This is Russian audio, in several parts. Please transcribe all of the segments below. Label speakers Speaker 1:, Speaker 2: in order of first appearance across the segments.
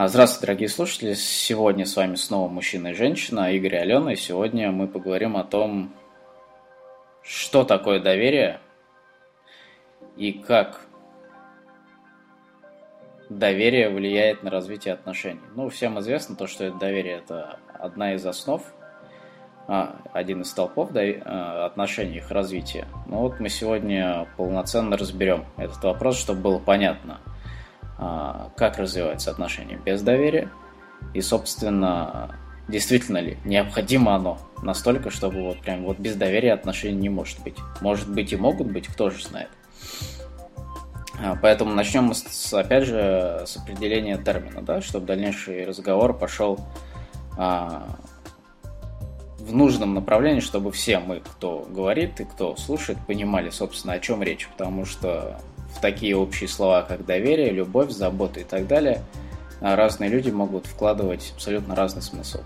Speaker 1: А, здравствуйте, дорогие слушатели. Сегодня с вами снова мужчина и женщина, Игорь и Алена. И сегодня мы поговорим о том, что такое доверие и как доверие влияет на развитие отношений. Ну, всем известно то, что это доверие – это одна из основ, а, один из столпов а, отношений, их развития. Ну вот мы сегодня полноценно разберем этот вопрос, чтобы было понятно – а, как развиваются отношения без доверия и, собственно, действительно ли необходимо оно настолько, чтобы вот прям вот без доверия отношений не может быть. Может быть и могут быть, кто же знает. А, поэтому начнем мы, с, опять же, с определения термина, да, чтобы дальнейший разговор пошел а, в нужном направлении, чтобы все мы, кто говорит и кто слушает, понимали, собственно, о чем речь. Потому что в такие общие слова, как доверие, любовь, забота и так далее, а разные люди могут вкладывать абсолютно разный смысл.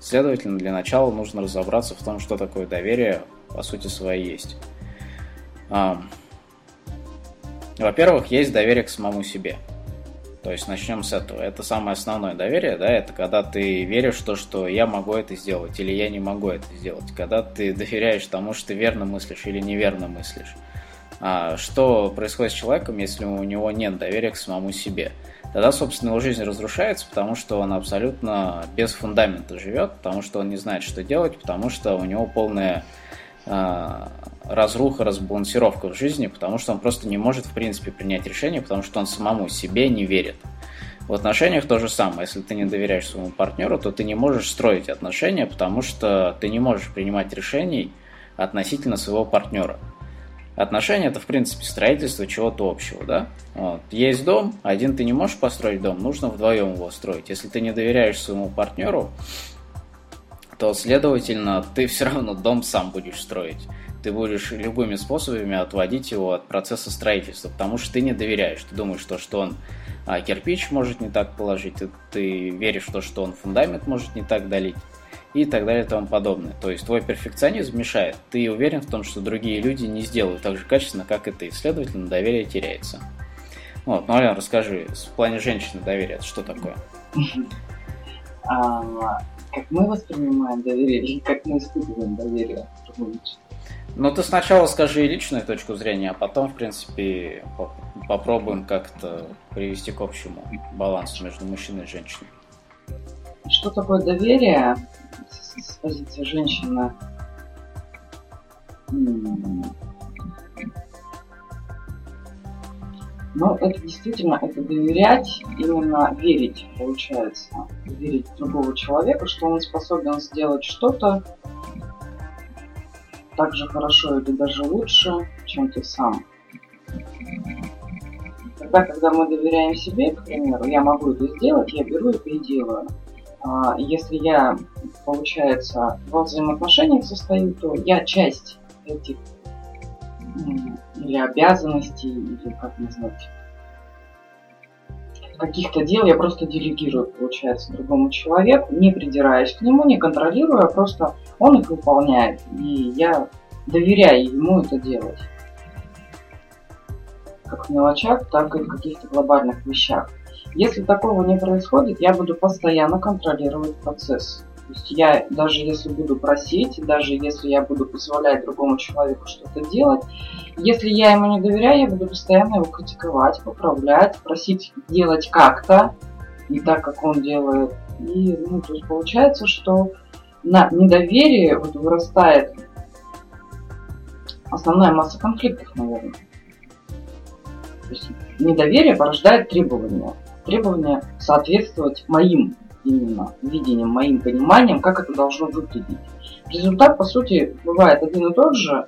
Speaker 1: Следовательно, для начала нужно разобраться в том, что такое доверие по сути своей есть. Во-первых, есть доверие к самому себе. То есть начнем с этого. Это самое основное доверие, да, это когда ты веришь в то, что я могу это сделать или я не могу это сделать. Когда ты доверяешь тому, что ты верно мыслишь или неверно мыслишь. А что происходит с человеком, если у него нет доверия к самому себе? Тогда, собственно, его жизнь разрушается, потому что он абсолютно без фундамента живет, потому что он не знает, что делать, потому что у него полная э, разруха, разбалансировка в жизни, потому что он просто не может, в принципе, принять решение, потому что он самому себе не верит. В отношениях то же самое. Если ты не доверяешь своему партнеру, то ты не можешь строить отношения, потому что ты не можешь принимать решений относительно своего партнера. Отношения это, в принципе, строительство чего-то общего, да? Вот. Есть дом, один ты не можешь построить дом, нужно вдвоем его строить. Если ты не доверяешь своему партнеру, то, следовательно, ты все равно дом сам будешь строить. Ты будешь любыми способами отводить его от процесса строительства, потому что ты не доверяешь. Ты думаешь, что, что он а, кирпич может не так положить, ты, ты веришь в то, что он фундамент может не так долить и так далее и тому подобное. То есть твой перфекционизм мешает. Ты уверен в том, что другие люди не сделают так же качественно, как и ты. Следовательно, доверие теряется. Вот, ну, Ален, расскажи, в плане женщины доверие, это что такое?
Speaker 2: А, как мы воспринимаем доверие или как мы испытываем доверие
Speaker 1: Ну, ты сначала скажи личную точку зрения, а потом, в принципе, попробуем как-то привести к общему балансу между мужчиной и женщиной.
Speaker 2: Что такое доверие? С позиции женщины но это действительно, это доверять, именно верить, получается. Верить в другого человека, что он способен сделать что-то так же хорошо или даже лучше, чем ты сам. Тогда, когда мы доверяем себе, к примеру, я могу это сделать, я беру это и делаю. А, если я, получается, во взаимоотношениях состою, то я часть этих или обязанностей, или как назвать, каких-то дел я просто делегирую, получается, другому человеку, не придираясь к нему, не контролируя, а просто он их выполняет, и я доверяю ему это делать. Как в мелочах, так и в каких-то глобальных вещах. Если такого не происходит, я буду постоянно контролировать процесс. То есть я, даже если буду просить, даже если я буду позволять другому человеку что-то делать, если я ему не доверяю, я буду постоянно его критиковать, поправлять, просить делать как-то, не так, как он делает. И ну, то есть получается, что на недоверии вот вырастает основная масса конфликтов, наверное. То есть недоверие порождает требования требования соответствовать моим именно видениям, моим пониманиям, как это должно выглядеть. Результат, по сути, бывает один и тот же,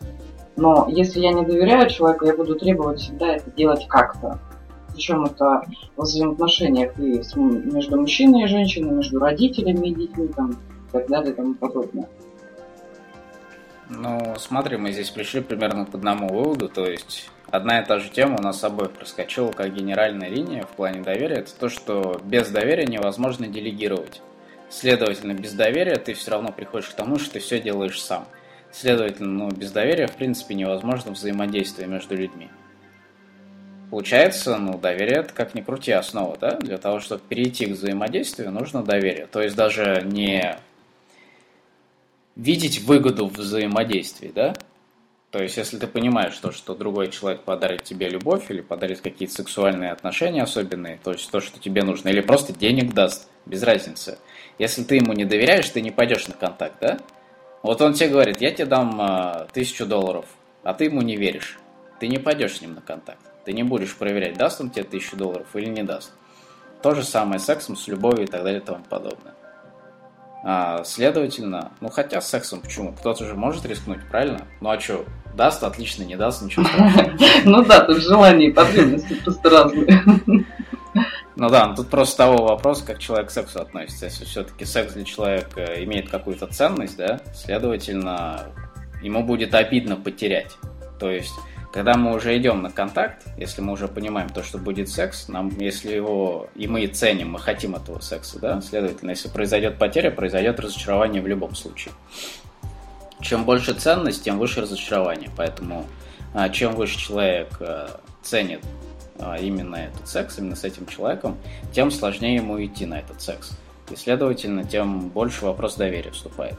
Speaker 2: но если я не доверяю человеку, я буду требовать всегда это делать как-то. Причем это в взаимоотношениях и между мужчиной и женщиной, между родителями и детьми там, и так далее и тому подобное.
Speaker 1: Ну, смотри, мы здесь пришли примерно к одному выводу, то есть одна и та же тема у нас с собой проскочила как генеральная линия в плане доверия. Это то, что без доверия невозможно делегировать. Следовательно, без доверия ты все равно приходишь к тому, что ты все делаешь сам. Следовательно, ну, без доверия, в принципе, невозможно взаимодействие между людьми. Получается, ну, доверие это как ни крути основа, да? Для того, чтобы перейти к взаимодействию, нужно доверие. То есть даже не видеть выгоду в взаимодействии, да? То есть, если ты понимаешь то, что другой человек подарит тебе любовь или подарит какие-то сексуальные отношения особенные, то есть то, что тебе нужно, или просто денег даст, без разницы. Если ты ему не доверяешь, ты не пойдешь на контакт, да? Вот он тебе говорит, я тебе дам э, тысячу долларов, а ты ему не веришь. Ты не пойдешь с ним на контакт. Ты не будешь проверять, даст он тебе тысячу долларов или не даст. То же самое с сексом, с любовью и так далее и тому подобное. А, следовательно, ну хотя с сексом почему? Кто-то же может рискнуть, правильно? Ну а что, даст, отлично, не даст, ничего страшного.
Speaker 2: Ну да, тут желания и потребности просто разные.
Speaker 1: Ну да, тут просто того вопрос, как человек к сексу относится. Если все-таки секс для человека имеет какую-то ценность, да, следовательно, ему будет обидно потерять. То есть когда мы уже идем на контакт, если мы уже понимаем то, что будет секс, нам, если его и мы ценим, мы хотим этого секса, да, следовательно, если произойдет потеря, произойдет разочарование в любом случае. Чем больше ценность, тем выше разочарование. Поэтому а, чем выше человек а, ценит а, именно этот секс, именно с этим человеком, тем сложнее ему идти на этот секс. И, следовательно, тем больше вопрос доверия вступает.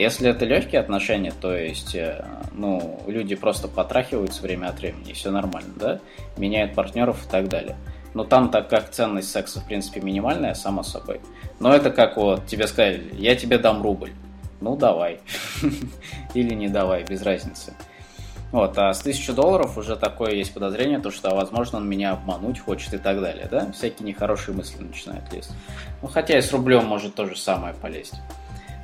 Speaker 1: Если это легкие отношения, то есть, э, ну, люди просто потрахиваются время от времени, и все нормально, да, меняют партнеров и так далее. Но там, так как ценность секса, в принципе, минимальная, само собой. Но это как вот тебе сказали, я тебе дам рубль. Ну, давай. Или не давай, без разницы. Вот, а с 1000 долларов уже такое есть подозрение, то, что, возможно, он меня обмануть хочет и так далее, да? Всякие нехорошие мысли начинают лезть. Ну, хотя и с рублем может то же самое полезть.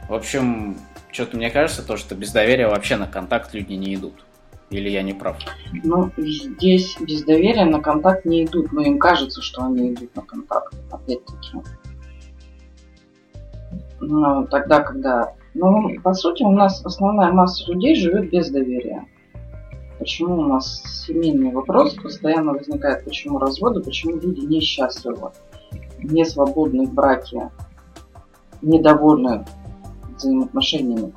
Speaker 1: В общем, что-то мне кажется, то, что без доверия вообще на контакт люди не идут. Или я не прав?
Speaker 2: Ну, здесь без доверия на контакт не идут, но им кажется, что они идут на контакт, опять-таки. Ну, тогда, когда... Ну, по сути, у нас основная масса людей живет без доверия. Почему у нас семейные вопросы постоянно возникают, почему разводы, почему люди несчастливы, не свободны в браке, недовольны взаимоотношениями.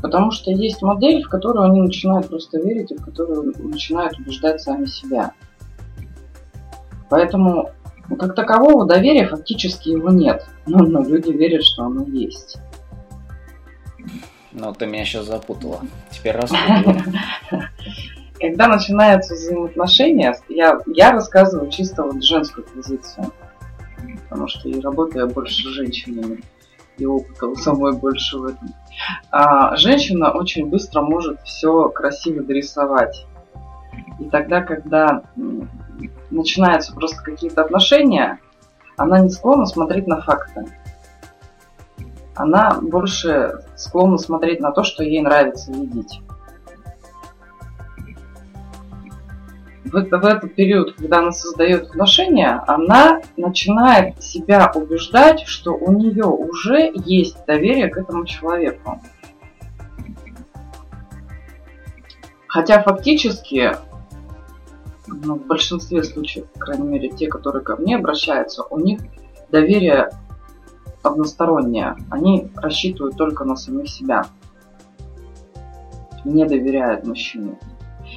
Speaker 2: Потому что есть модель, в которую они начинают просто верить и в которую начинают убеждать сами себя. Поэтому как такового доверия фактически его нет. Но, но люди верят, что оно есть.
Speaker 1: Ну, ты меня сейчас запутала. Теперь распутала.
Speaker 2: Когда начинаются взаимоотношения, я, я рассказываю чисто вот женскую позицию. Потому что и работаю я больше с женщинами и опыта у самой больше в этом. А женщина очень быстро может все красиво дорисовать. И тогда, когда начинаются просто какие-то отношения, она не склонна смотреть на факты. Она больше склонна смотреть на то, что ей нравится видеть. В, это, в этот период, когда она создает отношения, она начинает себя убеждать, что у нее уже есть доверие к этому человеку. Хотя фактически, ну, в большинстве случаев, по крайней мере, те, которые ко мне обращаются, у них доверие одностороннее. Они рассчитывают только на самих себя. Не доверяют мужчине.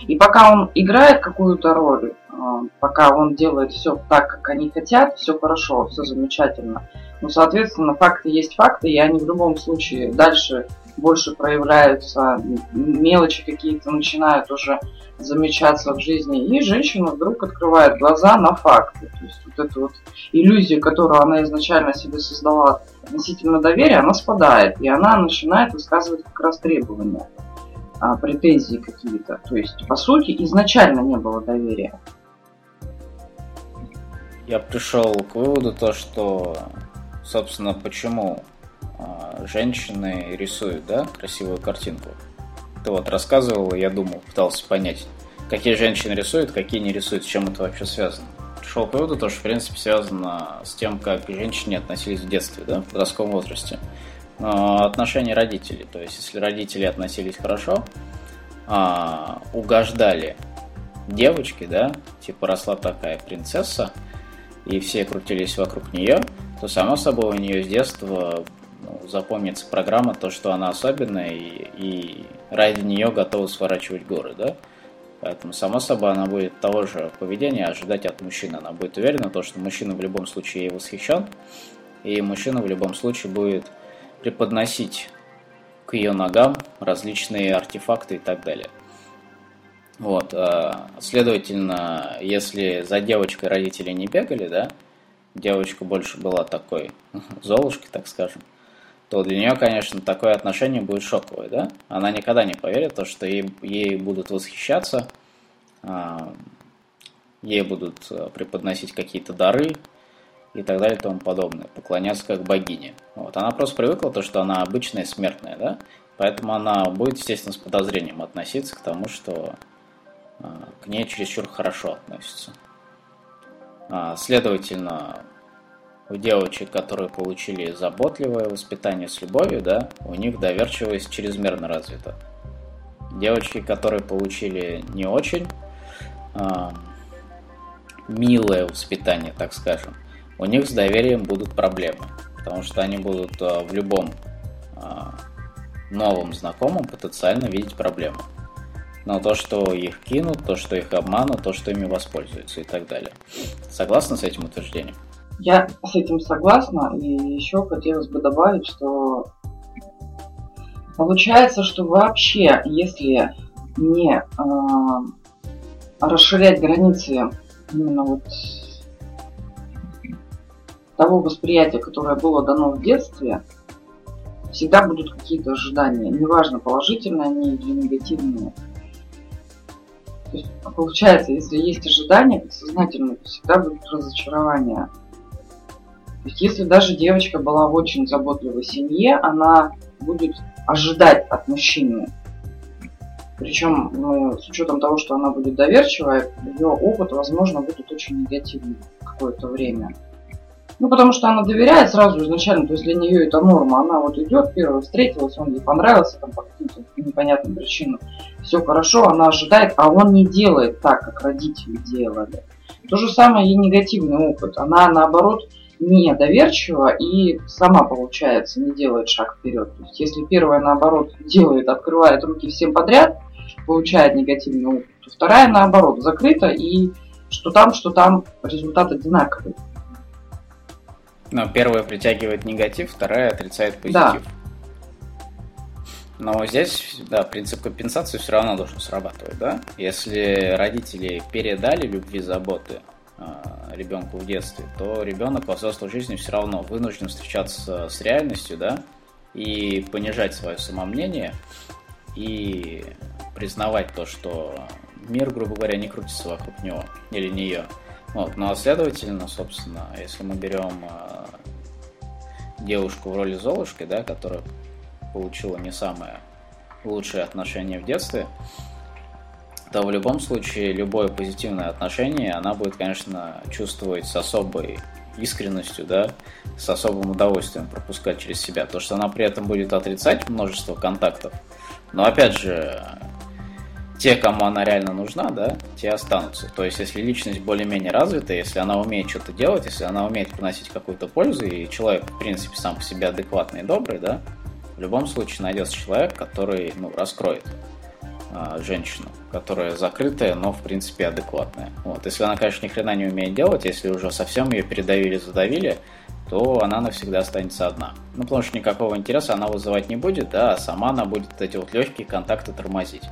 Speaker 2: И пока он играет какую-то роль, а, пока он делает все так, как они хотят, все хорошо, все замечательно. Ну, соответственно, факты есть факты, и они в любом случае дальше больше проявляются, мелочи какие-то начинают уже замечаться в жизни, и женщина вдруг открывает глаза на факты. То есть вот эта вот иллюзия, которую она изначально себе создала относительно доверия, она спадает, и она начинает высказывать как раз требования а, претензии какие-то. То есть, по сути, изначально не было доверия.
Speaker 1: Я пришел к выводу то, что, собственно, почему а, женщины рисуют, да, красивую картинку. Ты вот рассказывал, я думал, пытался понять, какие женщины рисуют, какие не рисуют, с чем это вообще связано. Пришел к выводу, то, что, в принципе, связано с тем, как женщины относились в детстве, да, в подростковом возрасте. А, отношения родителей. То есть, если родители относились хорошо, а, угождали девочке, да, типа росла такая принцесса, и все крутились вокруг нее, то само собой у нее с детства ну, запомнится программа, то, что она особенная, и, и ради нее готова сворачивать горы, да. Поэтому, само собой, она будет того же поведения ожидать от мужчины. Она будет уверена, то, что мужчина в любом случае ей восхищен, и мужчина в любом случае будет преподносить к ее ногам различные артефакты и так далее. Вот, а, следовательно, если за девочкой родители не бегали, да, девочка больше была такой золушкой, так скажем, то для нее, конечно, такое отношение будет шоковое, да? Она никогда не поверит, то, что ей, ей будут восхищаться, а, ей будут а, преподносить какие-то дары и так далее и тому подобное, поклоняться как богине. Вот. Она просто привыкла, то, что она обычная смертная, да? Поэтому она будет, естественно, с подозрением относиться к тому, что а, к ней чересчур хорошо относятся. Следовательно, у девочек, которые получили заботливое воспитание с любовью, да, у них доверчивость чрезмерно развита. Девочки, которые получили не очень э, милое воспитание, так скажем, у них с доверием будут проблемы, потому что они будут э, в любом э, новом знакомом потенциально видеть проблему. Но то, что их кинут, то, что их обманут, то, что ими воспользуются и так далее. Согласны с этим утверждением?
Speaker 2: Я с этим согласна, и еще хотелось бы добавить, что получается, что вообще, если не э, расширять границы именно вот того восприятия, которое было дано в детстве, всегда будут какие-то ожидания, неважно, положительные они или негативные. То есть, получается, если есть ожидания подсознательные, то всегда будут разочарования. То есть если даже девочка была в очень заботливой семье, она будет ожидать от мужчины. Причем ну, с учетом того, что она будет доверчивая, ее опыт, возможно, будет очень негативный какое-то время. Ну, потому что она доверяет сразу изначально, то есть для нее это норма. Она вот идет, первая встретилась, он ей понравился там по каким-то непонятным причинам. Все хорошо, она ожидает, а он не делает так, как родители делали. То же самое и негативный опыт. Она, наоборот, недоверчива и сама, получается, не делает шаг вперед. То есть, если первая, наоборот, делает, открывает руки всем подряд, получает негативный опыт, то вторая, наоборот, закрыта и что там, что там результат одинаковый.
Speaker 1: Но первая притягивает негатив, вторая отрицает позитив. Да. Но здесь, да, принцип компенсации все равно должен срабатывать, да? Если родители передали любви, заботы, а, ребенку в детстве, то ребенок во взрослой жизни все равно вынужден встречаться с реальностью, да, и понижать свое самомнение, и признавать то, что мир, грубо говоря, не крутится вокруг него или нее. Вот. Ну а следовательно, собственно, если мы берем э, девушку в роли Золушки, да, которая получила не самое лучшее отношение в детстве, то в любом случае любое позитивное отношение она будет, конечно, чувствовать с особой искренностью, да, с особым удовольствием пропускать через себя. То, что она при этом будет отрицать множество контактов. Но опять же, те, кому она реально нужна, да, те останутся. То есть, если личность более-менее развита, если она умеет что-то делать, если она умеет приносить какую-то пользу, и человек, в принципе, сам по себе адекватный и добрый, да, в любом случае найдется человек, который, ну, раскроет а, женщину, которая закрытая, но в принципе адекватная. Вот. Если она, конечно, ни хрена не умеет делать, если уже совсем ее передавили, задавили, то она навсегда останется одна. Ну, потому что никакого интереса она вызывать не будет, да, а сама она будет эти вот легкие контакты тормозить.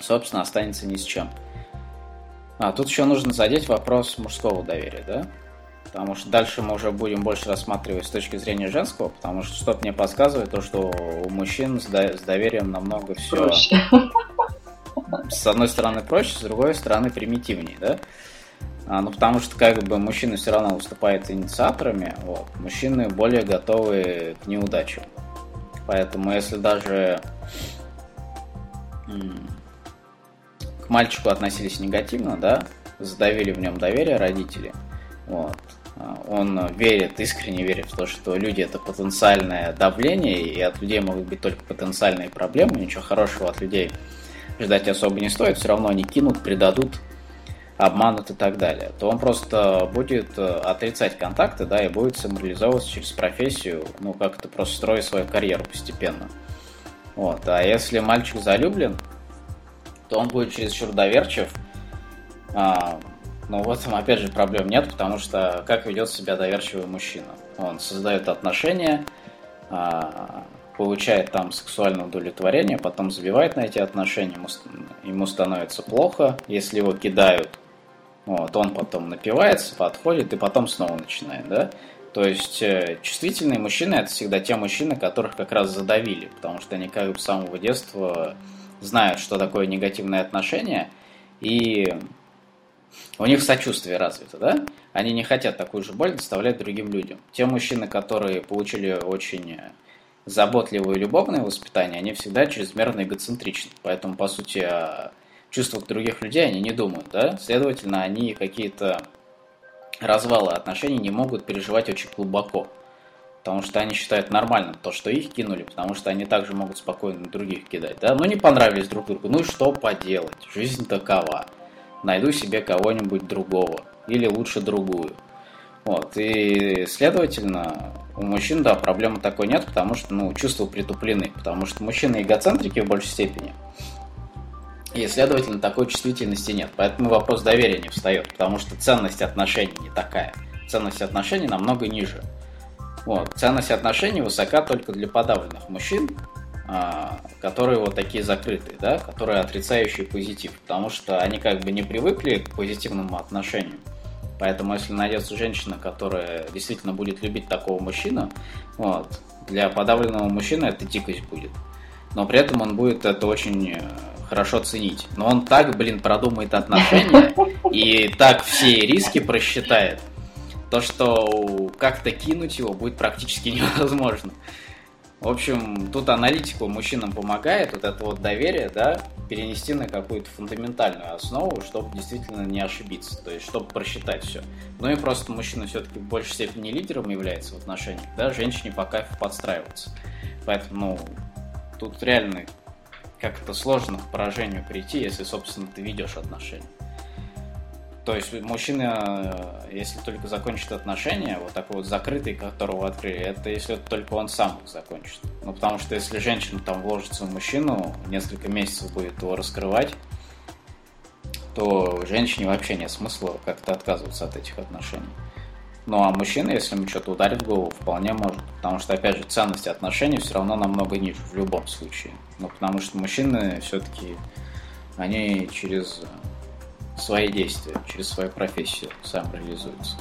Speaker 1: Собственно, останется ни с чем. А тут еще нужно задеть вопрос мужского доверия, да? Потому что дальше мы уже будем больше рассматривать с точки зрения женского, потому что что-то мне подсказывает то, что у мужчин с, до- с доверием намного все... Проще. С одной стороны проще, с другой стороны примитивнее, да? А, ну, потому что как бы мужчины все равно выступают инициаторами, вот, мужчины более готовы к неудачам. Поэтому если даже мальчику относились негативно, да, задавили в нем доверие родители, вот, а, он верит, искренне верит в то, что люди это потенциальное давление, и от людей могут быть только потенциальные проблемы, ничего хорошего от людей ждать особо не стоит, все равно они кинут, предадут, обманут и так далее, то он просто будет э, отрицать контакты, да, и будет самореализовываться через профессию, ну, как-то просто строить свою карьеру постепенно. Вот. А если мальчик залюблен, то он будет чересчур доверчив. А, но в этом, опять же, проблем нет, потому что как ведет себя доверчивый мужчина? Он создает отношения, а, получает там сексуальное удовлетворение, потом забивает на эти отношения, ему, ему становится плохо, если его кидают, вот, он потом напивается, подходит и потом снова начинает, да? То есть э, чувствительные мужчины это всегда те мужчины, которых как раз задавили, потому что они как бы с самого детства знают, что такое негативное отношение, и у них сочувствие развито, да? Они не хотят такую же боль доставлять другим людям. Те мужчины, которые получили очень заботливое и любовное воспитание, они всегда чрезмерно эгоцентричны. Поэтому, по сути, о чувствах других людей они не думают, да? Следовательно, они какие-то развалы отношений не могут переживать очень глубоко. Потому что они считают нормальным то, что их кинули, потому что они также могут спокойно других кидать. Да? Ну не понравились друг другу, ну и что поделать, жизнь такова. Найду себе кого-нибудь другого, или лучше другую. Вот, и следовательно, у мужчин, да, проблемы такой нет, потому что, ну, чувства притуплены, потому что мужчины эгоцентрики в большей степени. И, следовательно, такой чувствительности нет. Поэтому вопрос доверия не встает, потому что ценность отношений не такая. Ценность отношений намного ниже. Вот. Ценность отношений высока только для подавленных мужчин, а, которые вот такие закрытые, да, которые отрицающие позитив, потому что они как бы не привыкли к позитивному отношению. Поэтому если найдется женщина, которая действительно будет любить такого мужчину, вот, для подавленного мужчины это дикость будет. Но при этом он будет это очень э, хорошо ценить. Но он так, блин, продумает отношения и так все риски просчитает, то что как-то кинуть его будет практически невозможно. В общем, тут аналитику мужчинам помогает, вот это вот доверие, да, перенести на какую-то фундаментальную основу, чтобы действительно не ошибиться, то есть чтобы просчитать все. Ну и просто мужчина все-таки в большей степени лидером является в отношениях, да, женщине по кайфу подстраиваться. Поэтому, ну, тут реально как-то сложно к поражению прийти, если, собственно, ты ведешь отношения. То есть мужчина, э, если только закончит отношения, вот такой вот закрытый, которого открыли, это если только он сам их закончит. Ну, потому что если женщина там вложится в мужчину, несколько месяцев будет его раскрывать, то женщине вообще нет смысла как-то отказываться от этих отношений. Ну а мужчина, если ему что-то ударит в голову, вполне может. Потому что, опять же, ценность отношений все равно намного ниже в любом случае. Ну, потому что мужчины все-таки, они через свои действия, через свою профессию сам реализуются.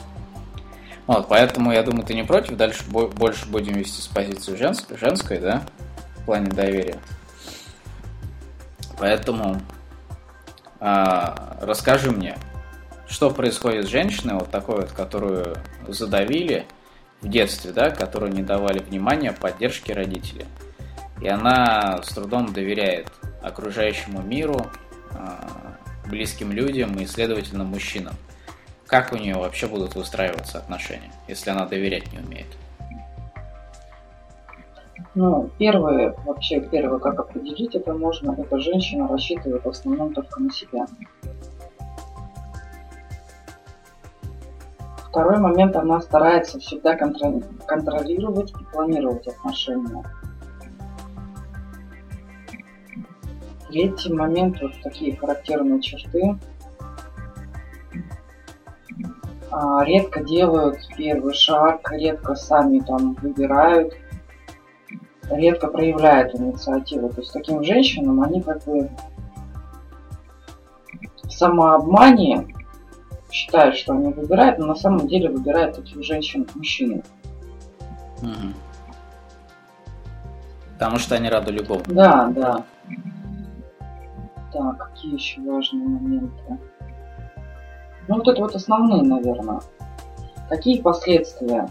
Speaker 1: Вот, поэтому я думаю, ты не против. Дальше больше будем вести с позиции женской, женской, да, в плане доверия. Поэтому а, расскажи мне, что происходит с женщиной, вот такой вот, которую задавили в детстве, да, которую не давали внимания, поддержки родителей. И она с трудом доверяет окружающему миру, а, близким людям и, следовательно, мужчинам. Как у нее вообще будут выстраиваться отношения, если она доверять не умеет?
Speaker 2: Ну, первое, вообще, первое, как определить это можно, это женщина рассчитывает в основном только на себя. Второй момент, она старается всегда контролировать и планировать отношения. Третий момент, вот такие характерные черты. А, редко делают первый шаг, редко сами там выбирают, редко проявляют инициативу. То есть таким женщинам они как бы в самообмане считают, что они выбирают, но на самом деле выбирают таких женщин мужчины.
Speaker 1: Угу. Потому что они рады любому.
Speaker 2: Да, да. Так, какие еще важные моменты? Ну, вот это вот основные, наверное. Какие последствия?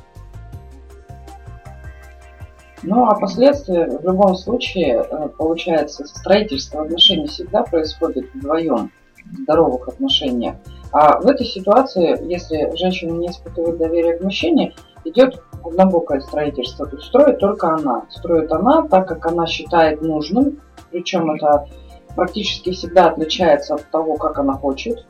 Speaker 2: Ну, а последствия в любом случае, э, получается, строительство отношений всегда происходит вдвоем, в здоровых отношениях. А в этой ситуации, если женщина не испытывает доверия к мужчине, идет глубокое строительство. Тут строит только она. Строит она так, как она считает нужным. Причем это практически всегда отличается от того, как она хочет.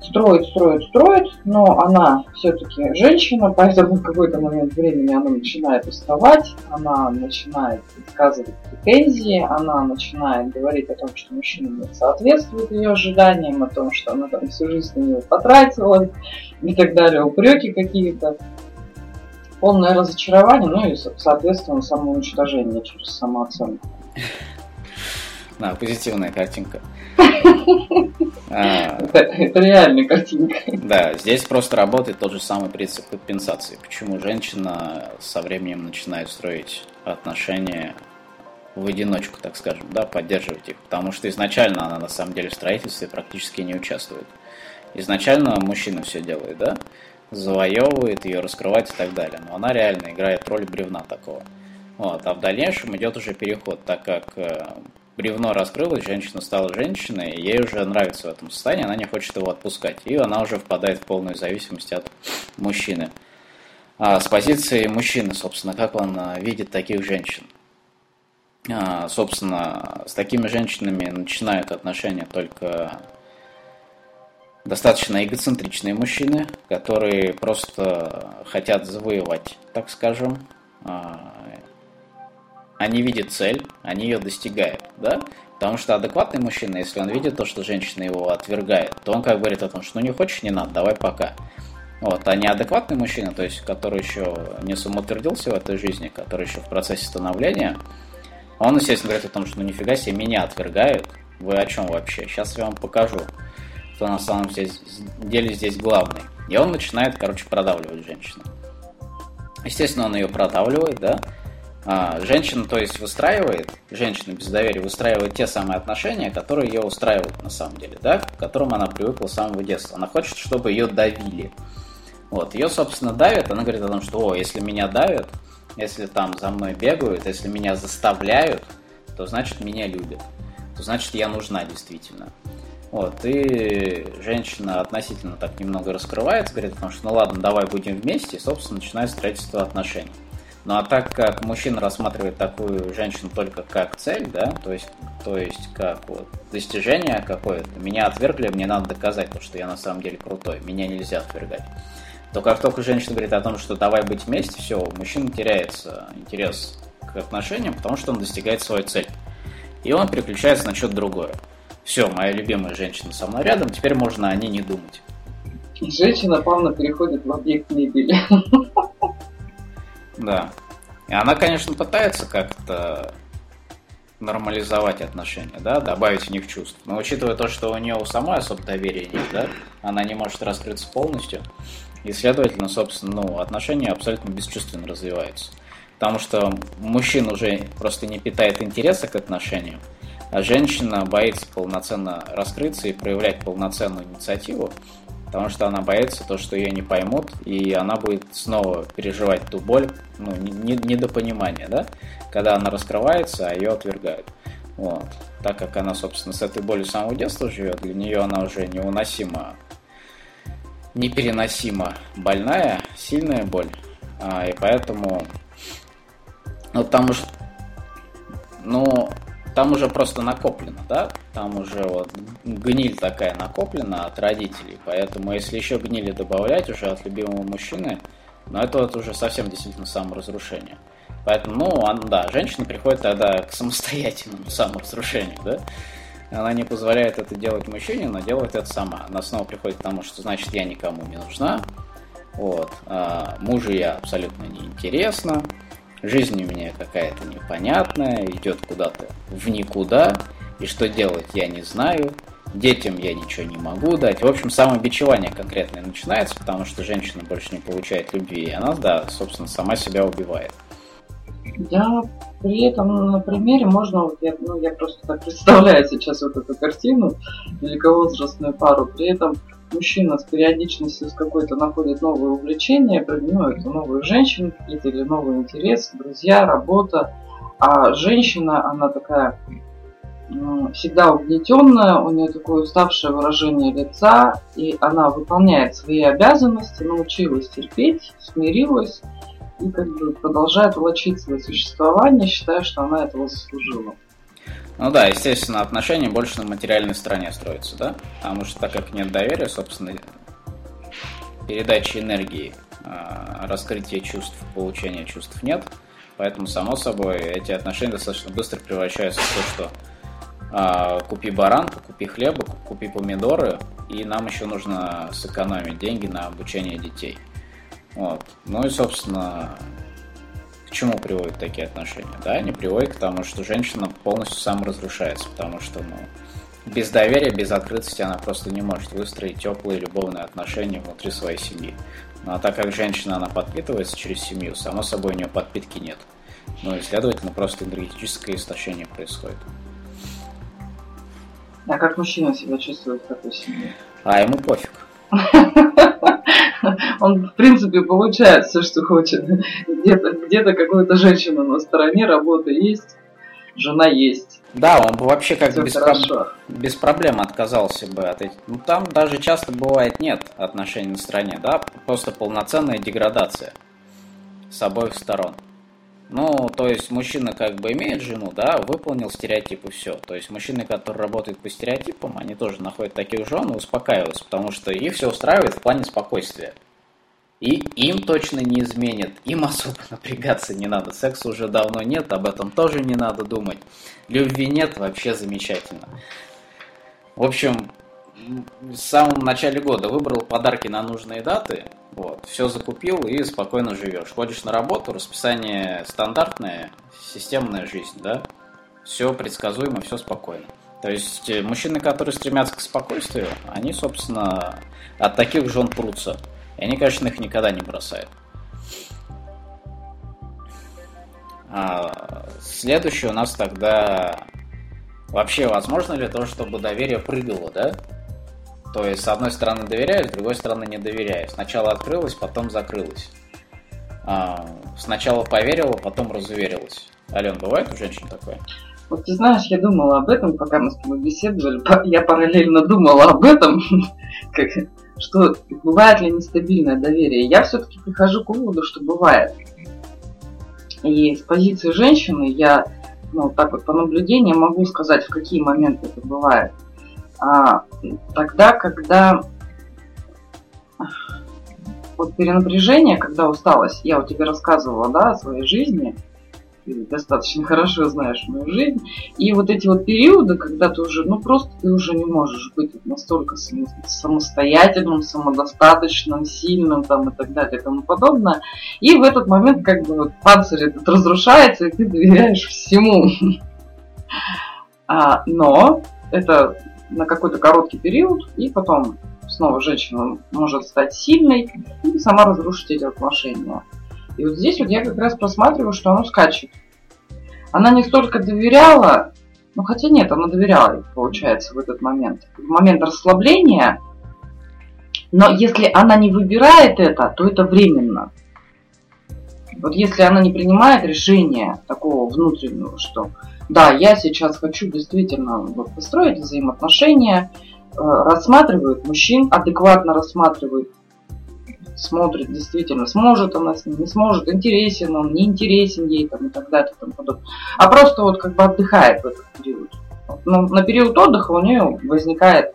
Speaker 2: строит, строит, строит, но она все-таки женщина, поэтому в какой-то момент времени она начинает уставать, она начинает высказывать претензии, она начинает говорить о том, что мужчина не соответствует ее ожиданиям, о том, что она там всю жизнь на него потратила и так далее, упреки какие-то полное разочарование, ну и, соответственно, самоуничтожение через самооценку.
Speaker 1: Да, позитивная картинка.
Speaker 2: А, это реальная картинка.
Speaker 1: Да, здесь просто работает тот же самый принцип компенсации. Почему женщина со временем начинает строить отношения в одиночку, так скажем, да, поддерживать их. Потому что изначально она на самом деле в строительстве практически не участвует. Изначально мужчина все делает, да, завоевывает ее, раскрывает и так далее. Но она реально играет роль бревна такого. Вот. А в дальнейшем идет уже переход, так как э, бревно раскрылось, женщина стала женщиной, и ей уже нравится в этом состоянии, она не хочет его отпускать. И она уже впадает в полную зависимость от мужчины. А с позиции мужчины, собственно, как он э, видит таких женщин. А, собственно, с такими женщинами начинают отношения только достаточно эгоцентричные мужчины, которые просто хотят завоевать, так скажем. Они видят цель, они ее достигают, да? Потому что адекватный мужчина, если он видит то, что женщина его отвергает, то он как говорит о том, что ну не хочешь, не надо, давай пока. Вот, а неадекватный мужчина, то есть который еще не самоутвердился в этой жизни, который еще в процессе становления, он, естественно, говорит о том, что ну нифига себе, меня отвергают, вы о чем вообще? Сейчас я вам покажу кто на самом деле здесь главный. И он начинает, короче, продавливать женщину. Естественно, он ее продавливает, да. А, женщина, то есть, выстраивает, женщина без доверия выстраивает те самые отношения, которые ее устраивают на самом деле, да, к которым она привыкла с самого детства. Она хочет, чтобы ее давили. Вот, ее, собственно, давят, она говорит о том, что, о, если меня давят, если там за мной бегают, если меня заставляют, то значит меня любят, то значит я нужна действительно. Вот, и женщина относительно так немного раскрывается, говорит о том, что ну ладно, давай будем вместе, и, собственно, начинает строительство отношений. Ну а так как мужчина рассматривает такую женщину только как цель, да, то есть, то есть как вот достижение какое-то, меня отвергли, мне надо доказать то, что я на самом деле крутой, меня нельзя отвергать. То как только женщина говорит о том, что давай быть вместе, все, у мужчины теряется интерес к отношениям, потому что он достигает свою цель. И он переключается на что-то другое. Все, моя любимая женщина со мной рядом, теперь можно о ней не думать.
Speaker 2: Женщина плавно переходит в объект мебели.
Speaker 1: Да. И она, конечно, пытается как-то нормализовать отношения, да, добавить в них чувств. Но учитывая то, что у нее у самой особо доверия нет, да, она не может раскрыться полностью, и, следовательно, собственно, ну, отношения абсолютно бесчувственно развиваются. Потому что мужчина уже просто не питает интереса к отношениям, а женщина боится полноценно раскрыться и проявлять полноценную инициативу, потому что она боится то, что ее не поймут, и она будет снова переживать ту боль, ну, недопонимание, да, когда она раскрывается, а ее отвергают. Вот. Так как она, собственно, с этой болью с самого детства живет, для нее она уже невыносимо, непереносимо больная, сильная боль. А, и поэтому, ну, там уж, ну, там уже просто накоплено, да, там уже вот гниль такая накоплена от родителей, поэтому если еще гнили добавлять уже от любимого мужчины, ну это вот уже совсем действительно саморазрушение. Поэтому, ну, да, женщина приходит тогда к самостоятельному саморазрушению, да, она не позволяет это делать мужчине, но делает это сама. Она снова приходит к тому, что значит я никому не нужна, вот, а мужу я абсолютно неинтересна, Жизнь у меня какая-то непонятная, идет куда-то в никуда, и что делать я не знаю, детям я ничего не могу дать. В общем, самобичевание конкретное начинается, потому что женщина больше не получает любви, и она, да, собственно, сама себя убивает.
Speaker 2: Да, при этом на примере можно, я, ну, я просто так представляю сейчас вот эту картину, великовозрастную пару, при этом мужчина с периодичностью с какой-то находит новое увлечение, ну, это новые женщины какие-то или новый интерес, друзья, работа. А женщина, она такая всегда угнетенная, у нее такое уставшее выражение лица, и она выполняет свои обязанности, научилась терпеть, смирилась и как бы продолжает влачить свое существование, считая, что она этого заслужила.
Speaker 1: Ну да, естественно, отношения больше на материальной стороне строятся, да? Потому что так как нет доверия, собственно, передачи энергии, а, раскрытия чувств, получения чувств нет. Поэтому, само собой, эти отношения достаточно быстро превращаются в то, что а, купи баранку, купи хлеба, купи помидоры, и нам еще нужно сэкономить деньги на обучение детей. Вот. Ну и, собственно, к чему приводят такие отношения? Да, они приводят к тому, что женщина полностью саморазрушается, потому что, ну, без доверия, без открытости она просто не может выстроить теплые любовные отношения внутри своей семьи. Ну а так как женщина, она подпитывается через семью, само собой у нее подпитки нет. Ну и, следовательно, просто энергетическое истощение происходит.
Speaker 2: А как мужчина себя чувствует в такой семье?
Speaker 1: А ему пофиг.
Speaker 2: Он, в принципе, получает все, что хочет. Где-то где какая-то женщина на стороне, работа есть, жена есть.
Speaker 1: Да, он бы вообще как бы без, про... без проблем отказался бы от этих. Ну, там даже часто бывает нет отношений на стороне, да, просто полноценная деградация с обоих сторон. Ну, то есть мужчина как бы имеет жену, да, выполнил стереотипы все. То есть мужчины, которые работают по стереотипам, они тоже находят таких жен и успокаиваются, потому что их все устраивает в плане спокойствия. И им точно не изменят, им особо напрягаться не надо. Секса уже давно нет, об этом тоже не надо думать. Любви нет, вообще замечательно. В общем, в самом начале года выбрал подарки на нужные даты, вот, все закупил и спокойно живешь. Ходишь на работу, расписание стандартное, системная жизнь, да? Все предсказуемо, все спокойно. То есть э, мужчины, которые стремятся к спокойствию, они, собственно, от таких жен прутся. И они, конечно, их никогда не бросают. А следующее у нас тогда... Вообще, возможно ли то, чтобы доверие прыгало, да? То есть, с одной стороны доверяю, с другой стороны не доверяю. Сначала открылась, потом закрылась. А, сначала поверила, потом разуверилась. Ален, бывает у женщин такое?
Speaker 2: Вот ты знаешь, я думала об этом, пока мы с тобой беседовали. Я параллельно думала об этом, как, что бывает ли нестабильное доверие. Я все-таки прихожу к выводу, что бывает. И с позиции женщины я, ну, так вот по наблюдениям могу сказать, в какие моменты это бывает а, тогда, когда вот перенапряжение, когда усталость, я у тебя рассказывала, да, о своей жизни, ты достаточно хорошо знаешь мою жизнь, и вот эти вот периоды, когда ты уже, ну просто ты уже не можешь быть настолько самостоятельным, самодостаточным, сильным там и так далее и тому подобное, и в этот момент как бы вот панцирь этот разрушается, и ты доверяешь всему. А, но это на какой-то короткий период, и потом снова женщина может стать сильной и сама разрушить эти отношения. И вот здесь вот я как раз просматриваю, что оно скачет. Она не столько доверяла, ну хотя нет, она доверяла, получается, в этот момент. В момент расслабления, но если она не выбирает это, то это временно. Вот если она не принимает решение такого внутреннего, что да, я сейчас хочу действительно вот, построить взаимоотношения, э, рассматривает мужчин, адекватно рассматривает, смотрит действительно, сможет она с ним, не сможет, интересен он, не интересен ей там, и так далее. И тому подобное. А просто вот как бы отдыхает в этот период. Но на период отдыха у нее возникает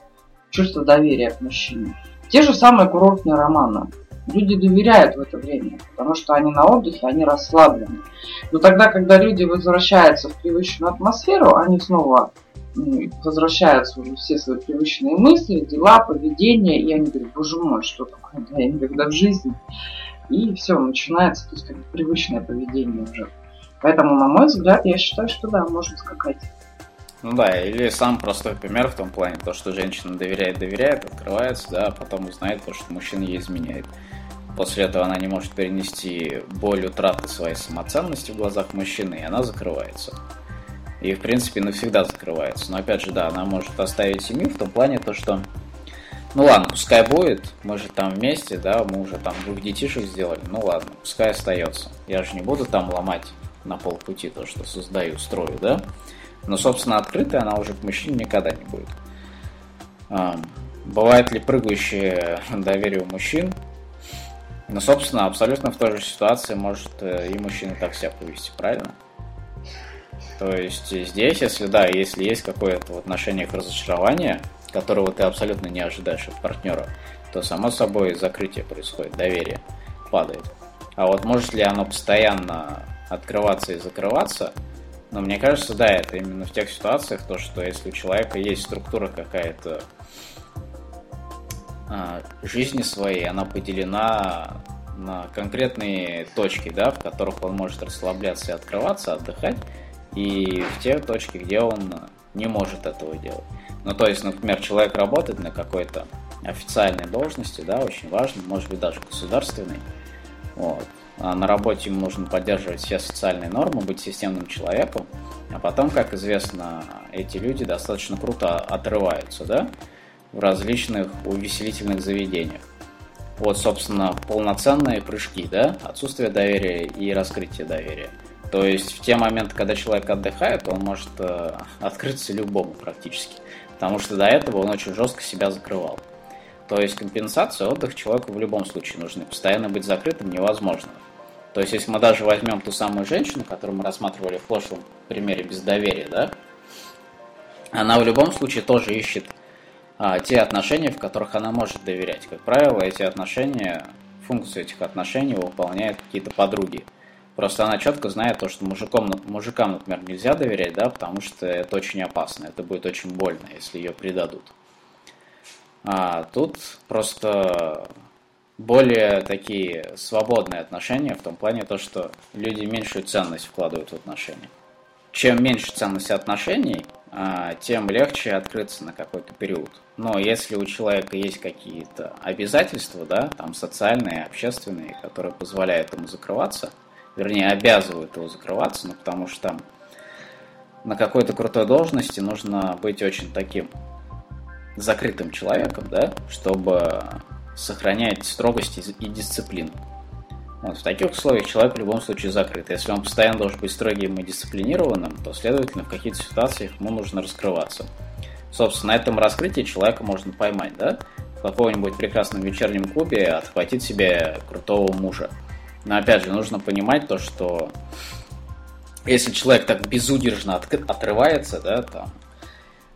Speaker 2: чувство доверия к мужчине. Те же самые курортные романы. Люди доверяют в это время, потому что они на отдыхе, они расслаблены. Но тогда, когда люди возвращаются в привычную атмосферу, они снова возвращаются уже все свои привычные мысли, дела, поведение, и они говорят, боже мой, что такое, я никогда в жизни. И все, начинается, то есть как привычное поведение уже. Поэтому, на мой взгляд, я считаю, что да, можно скакать.
Speaker 1: Ну да, или сам простой пример в том плане, то, что женщина доверяет, доверяет, открывается, да, а потом узнает то, что мужчина ей изменяет. После этого она не может перенести боль утраты своей самоценности в глазах мужчины, и она закрывается. И, в принципе, навсегда закрывается. Но, опять же, да, она может оставить семью в том плане, то, что ну ладно, пускай будет, мы же там вместе, да, мы уже там двух детишек сделали, ну ладно, пускай остается. Я же не буду там ломать на полпути то, что создаю, строю, да. Но, собственно, открытой она уже к мужчине никогда не будет. Бывает ли прыгающее доверие у мужчин? Ну, собственно, абсолютно в той же ситуации может э, и мужчина так себя повести, правильно? То есть здесь, если да, если есть какое-то в отношениях разочарование, которого ты абсолютно не ожидаешь от партнера, то само собой закрытие происходит, доверие падает. А вот может ли оно постоянно открываться и закрываться? Но мне кажется, да, это именно в тех ситуациях, то, что если у человека есть структура какая-то а, жизни своей, она поделена на конкретные точки, да, в которых он может расслабляться и открываться, отдыхать, и в те точки, где он не может этого делать. Ну, то есть, например, человек работает на какой-то официальной должности, да, очень важно, может быть, даже государственной, вот. А на работе ему нужно поддерживать все социальные нормы, быть системным человеком, а потом, как известно, эти люди достаточно круто отрываются, да, в различных увеселительных заведениях. Вот, собственно, полноценные прыжки, да, отсутствие доверия и раскрытие доверия. То есть в те моменты, когда человек отдыхает, он может э, открыться любому практически, потому что до этого он очень жестко себя закрывал. То есть компенсация, отдых человеку в любом случае нужны. Постоянно быть закрытым невозможно. То есть если мы даже возьмем ту самую женщину, которую мы рассматривали в прошлом примере без доверия, да, она в любом случае тоже ищет а, те отношения, в которых она может доверять. Как правило, эти отношения, функцию этих отношений выполняют какие-то подруги. Просто она четко знает то, что мужикам, мужикам, например, нельзя доверять, да, потому что это очень опасно, это будет очень больно, если ее предадут. А тут просто более такие свободные отношения в том плане то, что люди меньшую ценность вкладывают в отношения. Чем меньше ценность отношений, а, тем легче открыться на какой-то период. Но если у человека есть какие-то обязательства, да, там социальные, общественные, которые позволяют ему закрываться, вернее, обязывают его закрываться, ну, потому что там на какой-то крутой должности нужно быть очень таким закрытым человеком, да, чтобы сохранять строгость и дисциплину. Вот, в таких условиях человек в любом случае закрыт. Если он постоянно должен быть строгим и дисциплинированным, то, следовательно, в каких-то ситуациях ему нужно раскрываться. Собственно, на этом раскрытии человека можно поймать, да? В каком-нибудь прекрасном вечернем клубе отхватить себе крутого мужа. Но опять же, нужно понимать то, что если человек так безудержно отрывается, да, там,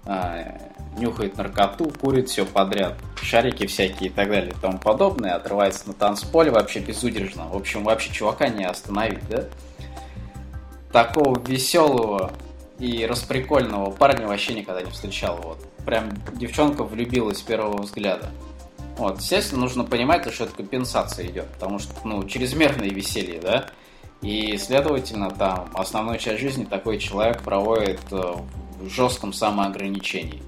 Speaker 1: а, нюхает наркоту, курит все подряд, шарики всякие и так далее и тому подобное, отрывается на танцполе вообще безудержно. В общем, вообще чувака не остановить, да? Такого веселого и расприкольного парня вообще никогда не встречал. Вот. Прям девчонка влюбилась с первого взгляда. Вот, естественно, нужно понимать, что это компенсация идет, потому что, ну, чрезмерное веселье, да, и, следовательно, там основную часть жизни такой человек проводит э, в жестком самоограничении.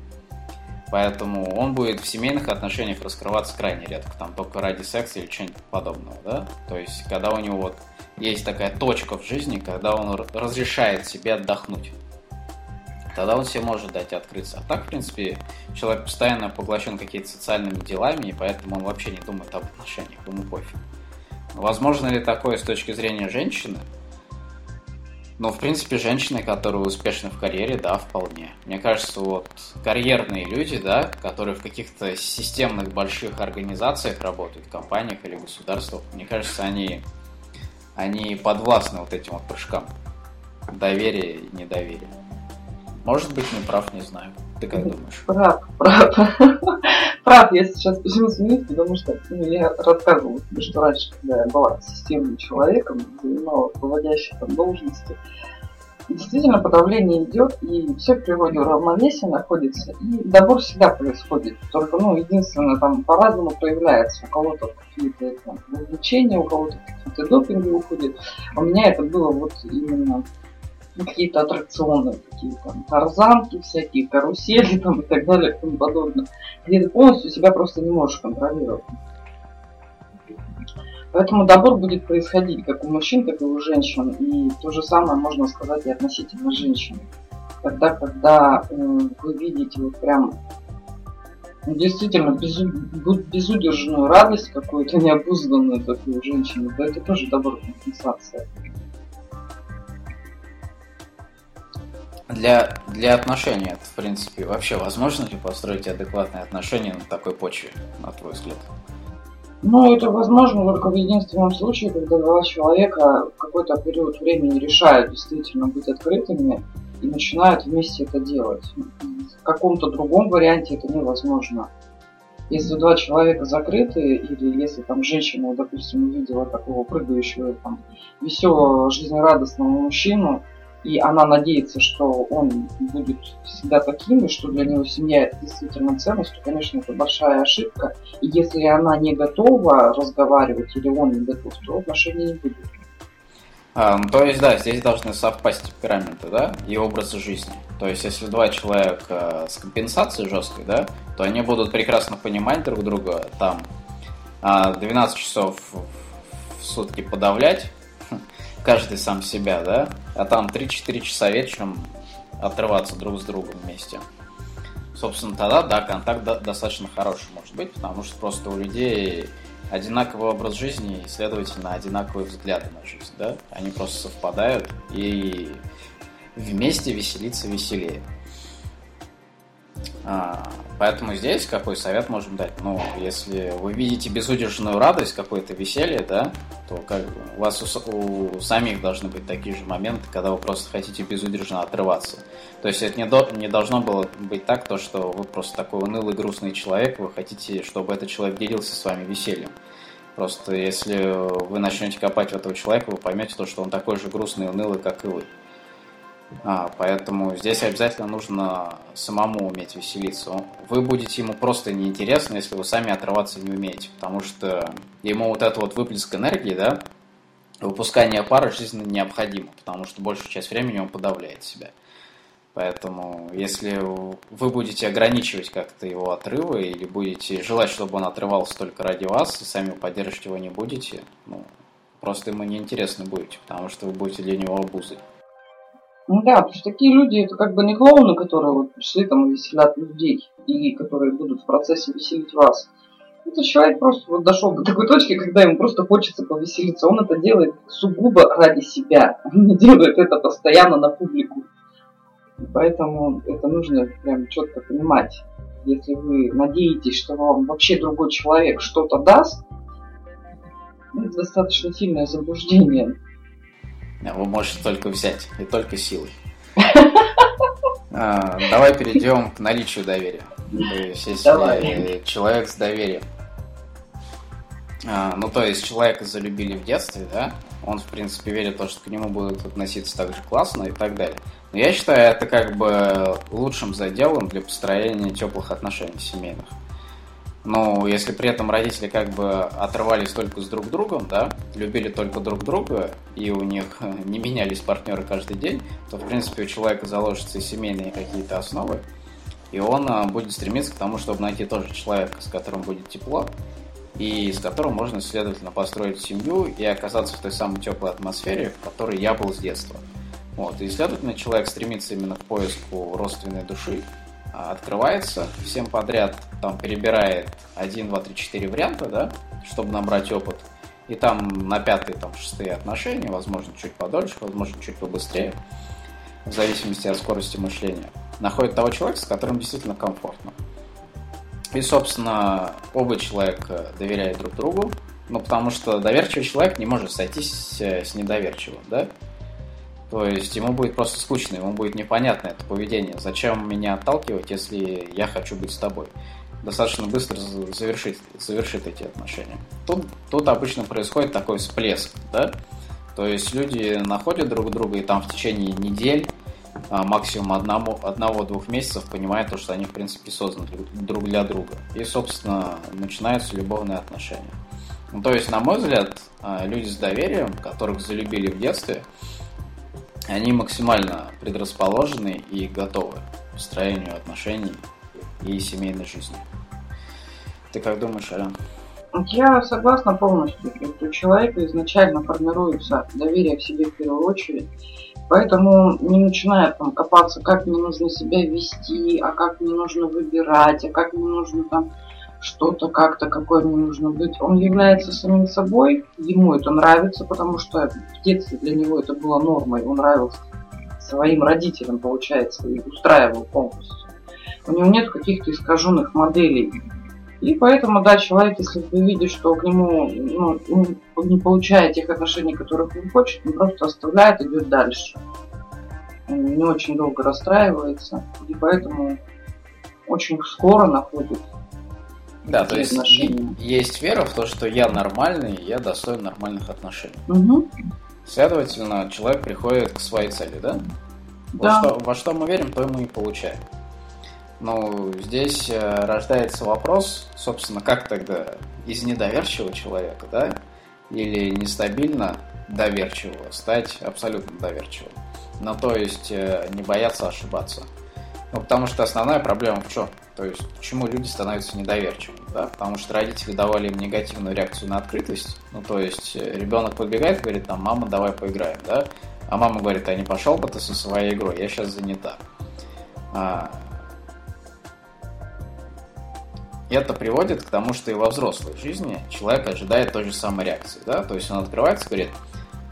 Speaker 1: Поэтому он будет в семейных отношениях раскрываться крайне редко, там только ради секса или чего-нибудь подобного, да? То есть, когда у него вот есть такая точка в жизни, когда он разрешает себе отдохнуть, тогда он себе может дать открыться. А так, в принципе, человек постоянно поглощен какими-то социальными делами, и поэтому он вообще не думает об отношениях, ему пофиг. Возможно ли такое с точки зрения женщины? Но, в принципе, женщины, которые успешны в карьере, да, вполне. Мне кажется, вот карьерные люди, да, которые в каких-то системных больших организациях работают, компаниях или государствах, мне кажется, они, они подвластны вот этим вот прыжкам. Доверие и недоверие. Может быть, не прав, не знаю. Ты как думаешь?
Speaker 2: Прав, прав. Прав, я сейчас почему смеюсь, потому что ну, я рассказывала тебе, что раньше, когда я была системным человеком, занимала руководящие там должности, действительно подавление идет, и все в природе равновесие находится, и добор всегда происходит. Только, ну, единственное, там по-разному проявляется. У кого-то какие-то там, увлечения, у кого-то какие-то допинги уходят. У меня это было вот именно ну, какие-то аттракционы, какие-то тарзанки всякие, карусели там и так далее и тому подобное, где ты полностью себя просто не можешь контролировать. Поэтому добор будет происходить как у мужчин, так и у женщин. И то же самое можно сказать и относительно женщин. Тогда, когда э, вы видите вот прям ну, действительно безу, безудержную радость какую-то необузданную такую женщину, то это тоже добор компенсация.
Speaker 1: Для, для отношений в принципе, вообще возможно ли построить адекватные отношения на такой почве, на твой взгляд?
Speaker 2: Ну, это возможно только в единственном случае, когда два человека в какой-то период времени решают действительно быть открытыми и начинают вместе это делать. В каком-то другом варианте это невозможно. Если два человека закрыты, или если там женщина, допустим, увидела такого прыгающего, там, веселого, жизнерадостного мужчину, и она надеется, что он будет всегда таким, и что для него семья это действительно ценность, то, конечно, это большая ошибка. И если она не готова разговаривать или он не готов, то отношений не будет.
Speaker 1: Ну, то есть, да, здесь должны совпасть темпераменты, да, и образы жизни. То есть, если два человека с компенсацией жесткой, да, то они будут прекрасно понимать друг друга, там, 12 а, часов в сутки подавлять, каждый сам себя, да, а там 3-4 часа вечером отрываться друг с другом вместе. Собственно, тогда, да, контакт достаточно хороший может быть, потому что просто у людей одинаковый образ жизни и, следовательно, одинаковые взгляды на жизнь, да? Они просто совпадают и вместе веселиться веселее. А, поэтому здесь какой совет можем дать? Ну, если вы видите безудержную радость, какое-то веселье, да, то как у вас у, у самих должны быть такие же моменты, когда вы просто хотите безудержно отрываться. То есть это не, до, не должно было быть так, то, что вы просто такой унылый, грустный человек, вы хотите, чтобы этот человек делился с вами весельем. Просто если вы начнете копать в этого человека, вы поймете то, что он такой же грустный и унылый, как и вы. А, поэтому здесь обязательно нужно самому уметь веселиться. Вы будете ему просто неинтересны, если вы сами отрываться не умеете, потому что ему вот это вот выплеск энергии, да, выпускание пара жизненно необходимо, потому что большую часть времени он подавляет себя. Поэтому, если вы будете ограничивать как-то его отрывы или будете желать, чтобы он отрывался только ради вас, и сами поддерживать его не будете, ну, просто ему неинтересно будете, потому что вы будете для него обузой.
Speaker 2: Ну да, потому что такие люди, это как бы не клоуны, которые вот пришли там и веселят людей, и которые будут в процессе веселить вас. Это человек просто вот дошел до такой точки, когда ему просто хочется повеселиться. Он это делает сугубо ради себя. Он не делает это постоянно на публику. Поэтому это нужно прям четко понимать. Если вы надеетесь, что вам вообще другой человек что-то даст, ну, это достаточно сильное заблуждение.
Speaker 1: Вы можете только взять, и только силой. А, давай перейдем к наличию доверия. То есть, если Давай. человек с доверием. А, ну, то есть, человека залюбили в детстве, да, он, в принципе, верит в то, что к нему будут относиться так же классно и так далее. Но я считаю это как бы лучшим заделом для построения теплых отношений семейных. Но если при этом родители как бы отрывались только с друг другом, да, любили только друг друга, и у них не менялись партнеры каждый день, то, в принципе, у человека заложатся семейные какие-то основы, и он а, будет стремиться к тому, чтобы найти тоже человека, с которым будет тепло, и с которым можно, следовательно, построить семью и оказаться в той самой теплой атмосфере, в которой я был с детства. Вот. И, следовательно, человек стремится именно к поиску родственной души, открывается всем подряд, там перебирает 1, 2, 3, 4 варианта, да, чтобы набрать опыт. И там на пятые, там, шестые отношения, возможно, чуть подольше, возможно, чуть побыстрее, в зависимости от скорости мышления, находит того человека, с которым действительно комфортно. И, собственно, оба человека доверяют друг другу, ну, потому что доверчивый человек не может сойтись с недоверчивым, да? То есть ему будет просто скучно, ему будет непонятно это поведение. Зачем меня отталкивать, если я хочу быть с тобой? Достаточно быстро завершить, завершит эти отношения. Тут, тут обычно происходит такой всплеск, да? То есть люди находят друг друга и там в течение недель, а, максимум одного, одного-двух месяцев понимают, что они в принципе созданы друг для друга. И, собственно, начинаются любовные отношения. Ну, то есть, на мой взгляд, а, люди с доверием, которых залюбили в детстве, они максимально предрасположены и готовы к построению отношений и семейной жизни. Ты как думаешь, Ален?
Speaker 2: Я согласна полностью. У человека изначально формируется доверие в себе в первую очередь. Поэтому не начинает там копаться, как мне нужно себя вести, а как мне нужно выбирать, а как мне нужно там что-то как-то, какое мне нужно быть. Он является самим собой, ему это нравится, потому что в детстве для него это было нормой, он нравился своим родителям, получается, и устраивал полностью. У него нет каких-то искаженных моделей И поэтому, да, человек, если вы видите, что к нему ну, не получает тех отношений, которых он хочет, он просто оставляет, идет дальше. Он не очень долго расстраивается, и поэтому очень скоро находит
Speaker 1: да, то есть отношения. есть вера в то, что я нормальный, я достоин нормальных отношений.
Speaker 2: Угу.
Speaker 1: Следовательно, человек приходит к своей цели, да?
Speaker 2: Да.
Speaker 1: Во, что, во что мы верим, то мы и получаем. Ну, здесь э, рождается вопрос, собственно, как тогда из недоверчивого человека, да, или нестабильно доверчивого стать абсолютно доверчивым. Ну, то есть э, не бояться ошибаться. Ну, потому что основная проблема в чем? То есть, почему люди становятся недоверчивыми, да? Потому что родители давали им негативную реакцию на открытость. Ну, то есть, э, ребенок подбегает и говорит, там, мама, давай поиграем, да? А мама говорит, а не пошел бы ты со своей игрой, я сейчас занята. А, это приводит к тому, что и во взрослой жизни человек ожидает той же самой реакции. Да? То есть он открывается говорит,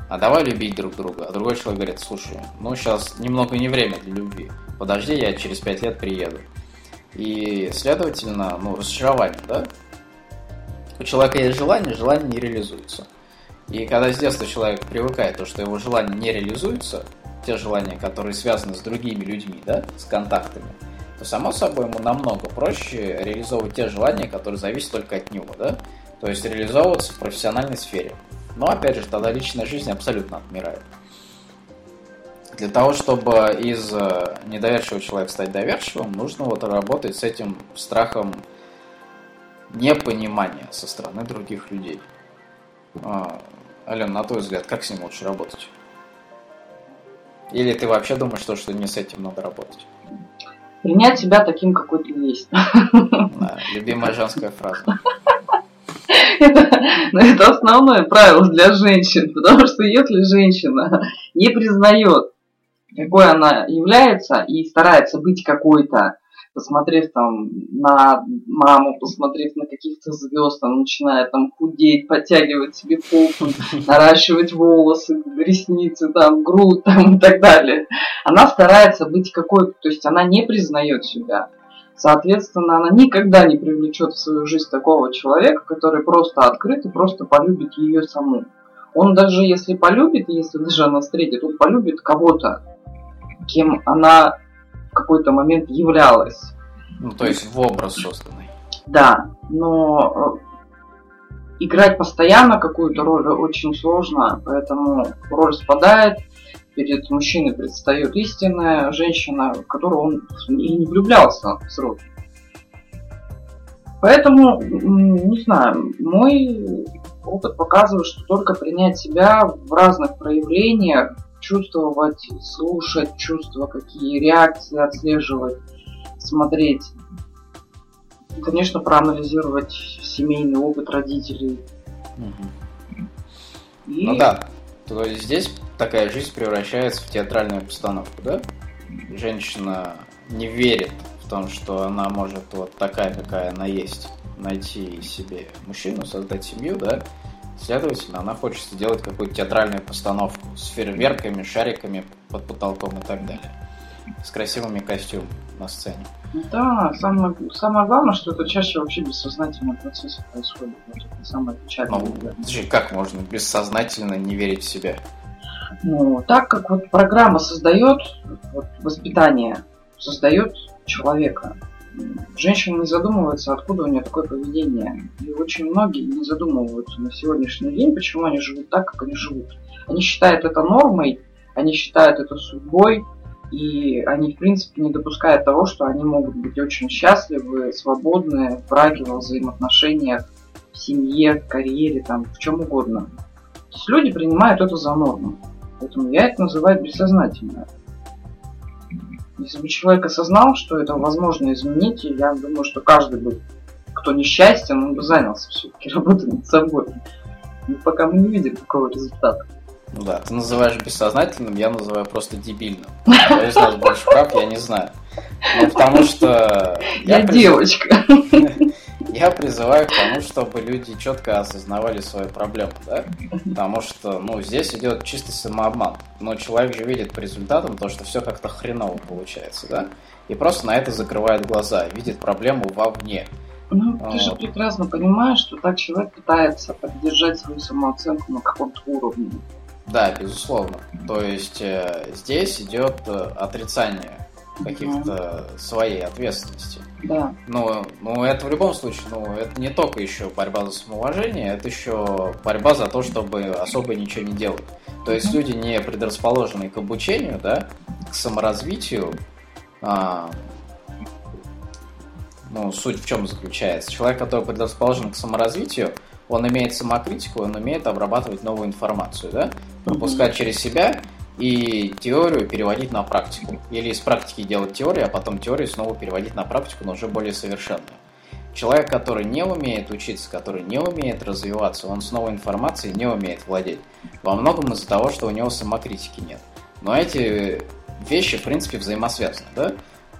Speaker 1: а давай любить друг друга. А другой человек говорит, слушай, ну сейчас немного не время для любви. Подожди, я через пять лет приеду. И, следовательно, ну, разочарование, да? У человека есть желание, желание не реализуется. И когда с детства человек привыкает, то, что его желание не реализуется, те желания, которые связаны с другими людьми, да, с контактами, то само собой ему намного проще реализовывать те желания, которые зависят только от него, да? То есть реализовываться в профессиональной сфере. Но опять же, тогда личная жизнь абсолютно отмирает. Для того, чтобы из э, недоверчивого человека стать доверчивым, нужно вот работать с этим страхом непонимания со стороны других людей. А, Ален, на твой взгляд, как с ним лучше работать? Или ты вообще думаешь, что, что не с этим надо работать?
Speaker 2: Принять себя таким, какой ты есть.
Speaker 1: Да, любимая женская фраза.
Speaker 2: Это, ну, это основное правило для женщин, потому что если женщина не признает, какой она является, и старается быть какой-то, посмотрев там на маму, посмотрев на каких-то звезд, она начинает там худеть, подтягивать себе попу, наращивать волосы, ресницы, там, грудь там, и так далее. Она старается быть какой-то, то есть она не признает себя. Соответственно, она никогда не привлечет в свою жизнь такого человека, который просто открыт и просто полюбит ее саму. Он даже если полюбит, если даже она встретит, он полюбит кого-то, кем она какой-то момент являлась.
Speaker 1: Ну, то есть в образ созданный.
Speaker 2: Да, но э, играть постоянно какую-то роль очень сложно, поэтому роль спадает, перед мужчиной предстает истинная женщина, в которую он и не влюблялся сроки. Поэтому, не знаю, мой опыт показывает, что только принять себя в разных проявлениях, чувствовать, слушать чувства, какие реакции отслеживать, смотреть. Конечно, проанализировать семейный опыт родителей.
Speaker 1: Угу. И... Ну да, то есть здесь такая жизнь превращается в театральную постановку, да? Женщина не верит в том, что она может вот такая, какая она есть, найти себе мужчину, создать семью, да? Следовательно, она хочет сделать какую-то театральную постановку с фейерверками, шариками под потолком и так далее. С красивыми костюмами на сцене.
Speaker 2: Да, самое, самое главное, что это чаще вообще бессознательно процессы происходит. Вот это самое печальное. Ну,
Speaker 1: как можно бессознательно не верить в себя?
Speaker 2: Ну, так как вот программа создает вот, воспитание, создает человека, женщина не задумывается, откуда у нее такое поведение. И очень многие не задумываются на сегодняшний день, почему они живут так, как они живут. Они считают это нормой, они считают это судьбой, и они, в принципе, не допускают того, что они могут быть очень счастливы, свободны в браке, во взаимоотношениях, в семье, в карьере, там, в чем угодно. То есть люди принимают это за норму. Поэтому я это называю бессознательно. Если бы человек осознал, что это возможно изменить, я думаю, что каждый бы, кто несчастен, он бы занялся все-таки работой над собой. Но пока мы не видим такого результата.
Speaker 1: Ну да, ты называешь бессознательным, я называю просто дебильным. Кто из нас больше прав, я не знаю. Ну, потому что...
Speaker 2: Я, я девочка.
Speaker 1: Я призываю к тому, чтобы люди четко осознавали свою проблему, да? Потому что, ну, здесь идет чистый самообман. Но человек же видит по результатам то, что все как-то хреново получается, да? И просто на это закрывает глаза, видит проблему вовне.
Speaker 2: Ну, ты же прекрасно понимаешь, что так человек пытается поддержать свою самооценку на каком-то уровне.
Speaker 1: Да, безусловно. То есть э, здесь идет э, отрицание каких-то mm своей ответственности.
Speaker 2: Да.
Speaker 1: Но, ну, это в любом случае, ну, это не только еще борьба за самоуважение, это еще борьба за то, чтобы особо ничего не делать. То есть люди не предрасположенные к обучению, да, к саморазвитию, а, ну, суть в чем заключается? Человек, который предрасположен к саморазвитию, он имеет самокритику, он умеет обрабатывать новую информацию, да? Пропускать mm-hmm. через себя и теорию переводить на практику. Или из практики делать теорию, а потом теорию снова переводить на практику, но уже более совершенную. Человек, который не умеет учиться, который не умеет развиваться, он с новой информацией не умеет владеть. Во многом из-за того, что у него самокритики нет. Но эти вещи, в принципе, взаимосвязаны, да?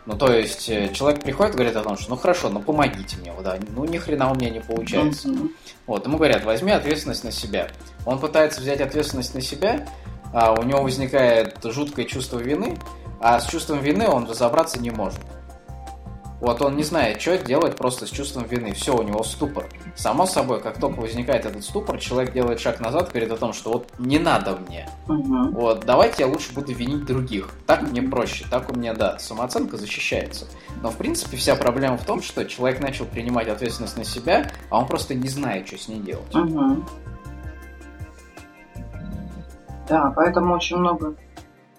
Speaker 1: Ну, то есть, э, человек приходит и говорит о том, что ну хорошо, ну помогите мне, да, ну ни хрена у меня не получается. Mm-hmm. Вот, ему говорят, возьми ответственность на себя. Он пытается взять ответственность на себя, у него возникает жуткое чувство вины, а с чувством вины он разобраться не может. Вот он не знает, что делать просто с чувством вины. Все, у него ступор. Само собой, как только возникает этот ступор, человек делает шаг назад, говорит о том, что вот не надо мне. Угу. Вот, давайте я лучше буду винить других. Так мне проще, так у меня, да, самооценка защищается. Но, в принципе, вся проблема в том, что человек начал принимать ответственность на себя, а он просто не знает, что с ней делать.
Speaker 2: Угу. Да, поэтому очень много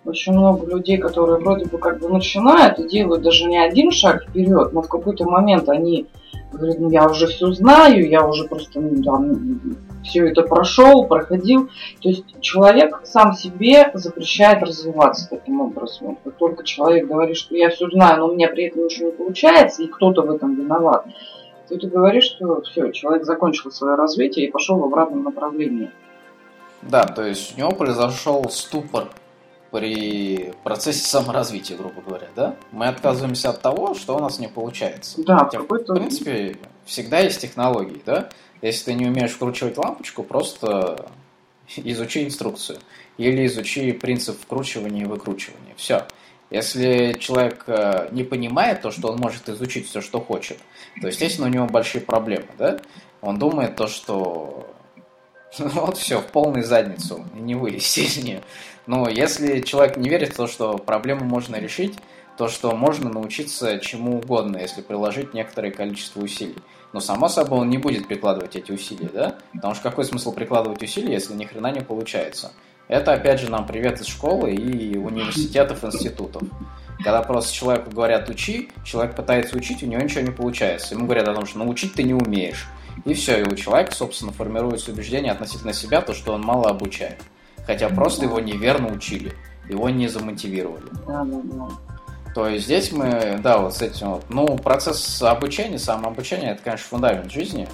Speaker 2: очень много людей, которые вроде бы как бы начинают и делают даже не один шаг вперед, но в какой-то момент они говорят, ну я уже все знаю, я уже просто ну, там, все это прошел, проходил. То есть человек сам себе запрещает развиваться таким образом. Как только человек говорит, что я все знаю, но у меня при этом ничего не получается, и кто-то в этом виноват, то ты говоришь, что все, человек закончил свое развитие и пошел в обратном направлении.
Speaker 1: Да, то есть у него произошел ступор при процессе саморазвития, грубо говоря, да? Мы отказываемся от того, что у нас не получается.
Speaker 2: Да, Хотя, в
Speaker 1: принципе, всегда есть технологии, да? Если ты не умеешь вкручивать лампочку, просто изучи инструкцию. Или изучи принцип вкручивания и выкручивания. Все. Если человек э, не понимает то, что он может изучить все, что хочет, то, естественно, у него большие проблемы, да? Он думает то, что вот все, в полную задницу, не вылезти из нее. Но если человек не верит в то, что проблему можно решить, то что можно научиться чему угодно, если приложить некоторое количество усилий. Но само собой он не будет прикладывать эти усилия, да? Потому что какой смысл прикладывать усилия, если ни хрена не получается? Это опять же нам привет из школы и университетов, институтов. Когда просто человеку говорят учи, человек пытается учить, у него ничего не получается. Ему говорят о том, что научить ты не умеешь. И все, и у человека, собственно, формируется убеждение относительно себя, то, что он мало обучает хотя просто его неверно учили, его не замотивировали.
Speaker 2: Да, да, да.
Speaker 1: То есть здесь мы, да, вот с этим вот, ну, процесс обучения, самообучения, это, конечно, фундамент жизни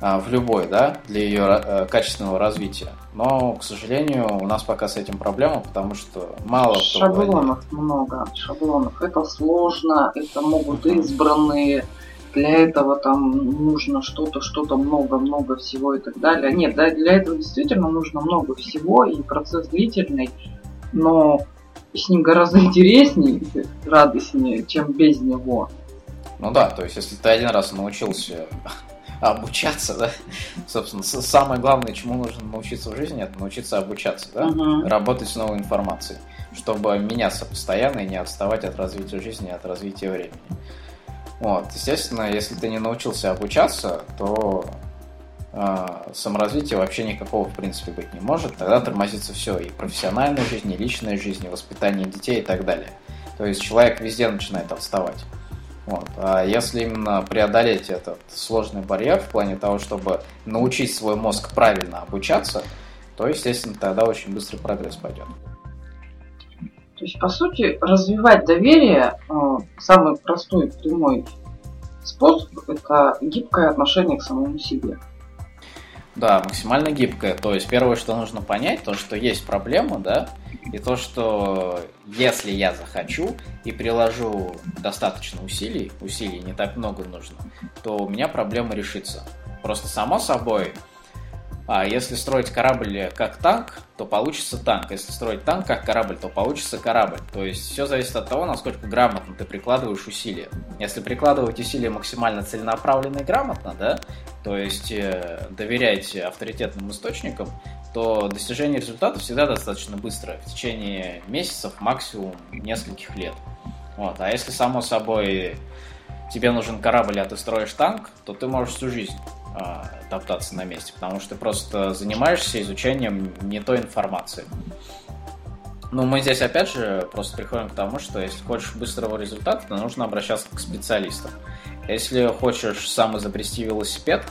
Speaker 1: а, в любой, да, для ее а, качественного развития. Но, к сожалению, у нас пока с этим проблема, потому что мало
Speaker 2: Шаблонов кто много, шаблонов. Это сложно, это могут избранные для этого там нужно что-то, что-то много-много всего и так далее. Нет, да, для этого действительно нужно много всего, и процесс длительный, но с ним гораздо интереснее, радостнее, чем без него.
Speaker 1: Ну да, то есть если ты один раз научился обучаться, да, собственно, самое главное, чему нужно научиться в жизни, это научиться обучаться, да, uh-huh. работать с новой информацией, чтобы меняться постоянно и не отставать от развития жизни, от развития времени. Вот. Естественно, если ты не научился обучаться, то э, саморазвития вообще никакого, в принципе, быть не может. Тогда тормозится все, и профессиональная жизнь, и личная жизнь, и воспитание детей и так далее. То есть человек везде начинает отставать. Вот. А если именно преодолеть этот сложный барьер в плане того, чтобы научить свой мозг правильно обучаться, то, естественно, тогда очень быстрый прогресс пойдет.
Speaker 2: То есть, по сути, развивать доверие, э, самый простой прямой способ – это гибкое отношение к самому себе.
Speaker 1: Да, максимально гибкое. То есть первое, что нужно понять, то, что есть проблема, да, и то, что если я захочу и приложу достаточно усилий, усилий не так много нужно, то у меня проблема решится. Просто само собой А если строить корабль как танк, то получится танк. Если строить танк как корабль, то получится корабль. То есть все зависит от того, насколько грамотно ты прикладываешь усилия. Если прикладывать усилия максимально целенаправленно и грамотно, да, то есть э, доверять авторитетным источникам, то достижение результата всегда достаточно быстро, в течение месяцев, максимум нескольких лет. Вот. А если, само собой, тебе нужен корабль, а ты строишь танк, то ты можешь всю жизнь топтаться на месте, потому что ты просто занимаешься изучением не той информации. Ну, мы здесь опять же просто приходим к тому, что если хочешь быстрого результата, то нужно обращаться к специалистам. Если хочешь сам изобрести велосипед,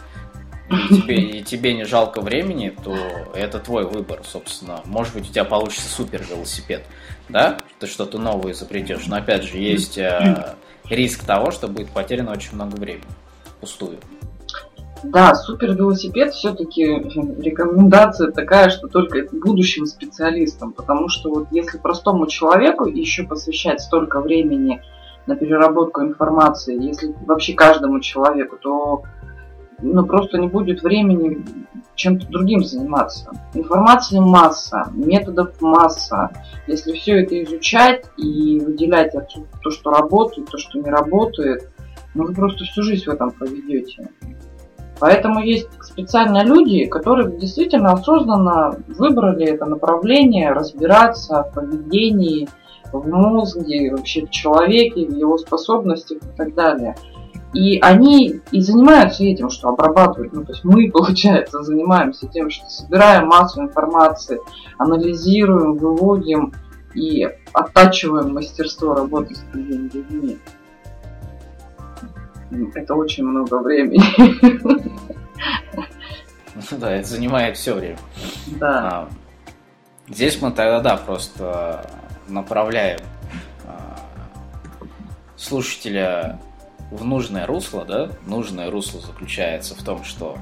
Speaker 1: и тебе, и тебе не жалко времени, то это твой выбор, собственно. Может быть, у тебя получится супер велосипед, да? Ты что-то новое изобретешь. Но опять же, есть э, риск того, что будет потеряно очень много времени. Пустую.
Speaker 2: Да, супер велосипед все-таки рекомендация такая, что только будущим специалистам, потому что вот если простому человеку еще посвящать столько времени на переработку информации, если вообще каждому человеку, то ну, просто не будет времени чем-то другим заниматься. Информации масса, методов масса. Если все это изучать и выделять то, что работает, то, что не работает, ну вы просто всю жизнь в этом проведете. Поэтому есть специально люди, которые действительно осознанно выбрали это направление, разбираться в поведении, в мозге, вообще в человеке, в его способностях и так далее. И они и занимаются этим, что обрабатывают. Ну, то есть мы, получается, занимаемся тем, что собираем массу информации, анализируем, выводим и оттачиваем мастерство работы с другими людьми. Это очень много времени.
Speaker 1: Ну да, это занимает все время.
Speaker 2: Да.
Speaker 1: А, здесь мы тогда, да, просто направляем а, слушателя в нужное русло, да, нужное русло заключается в том, что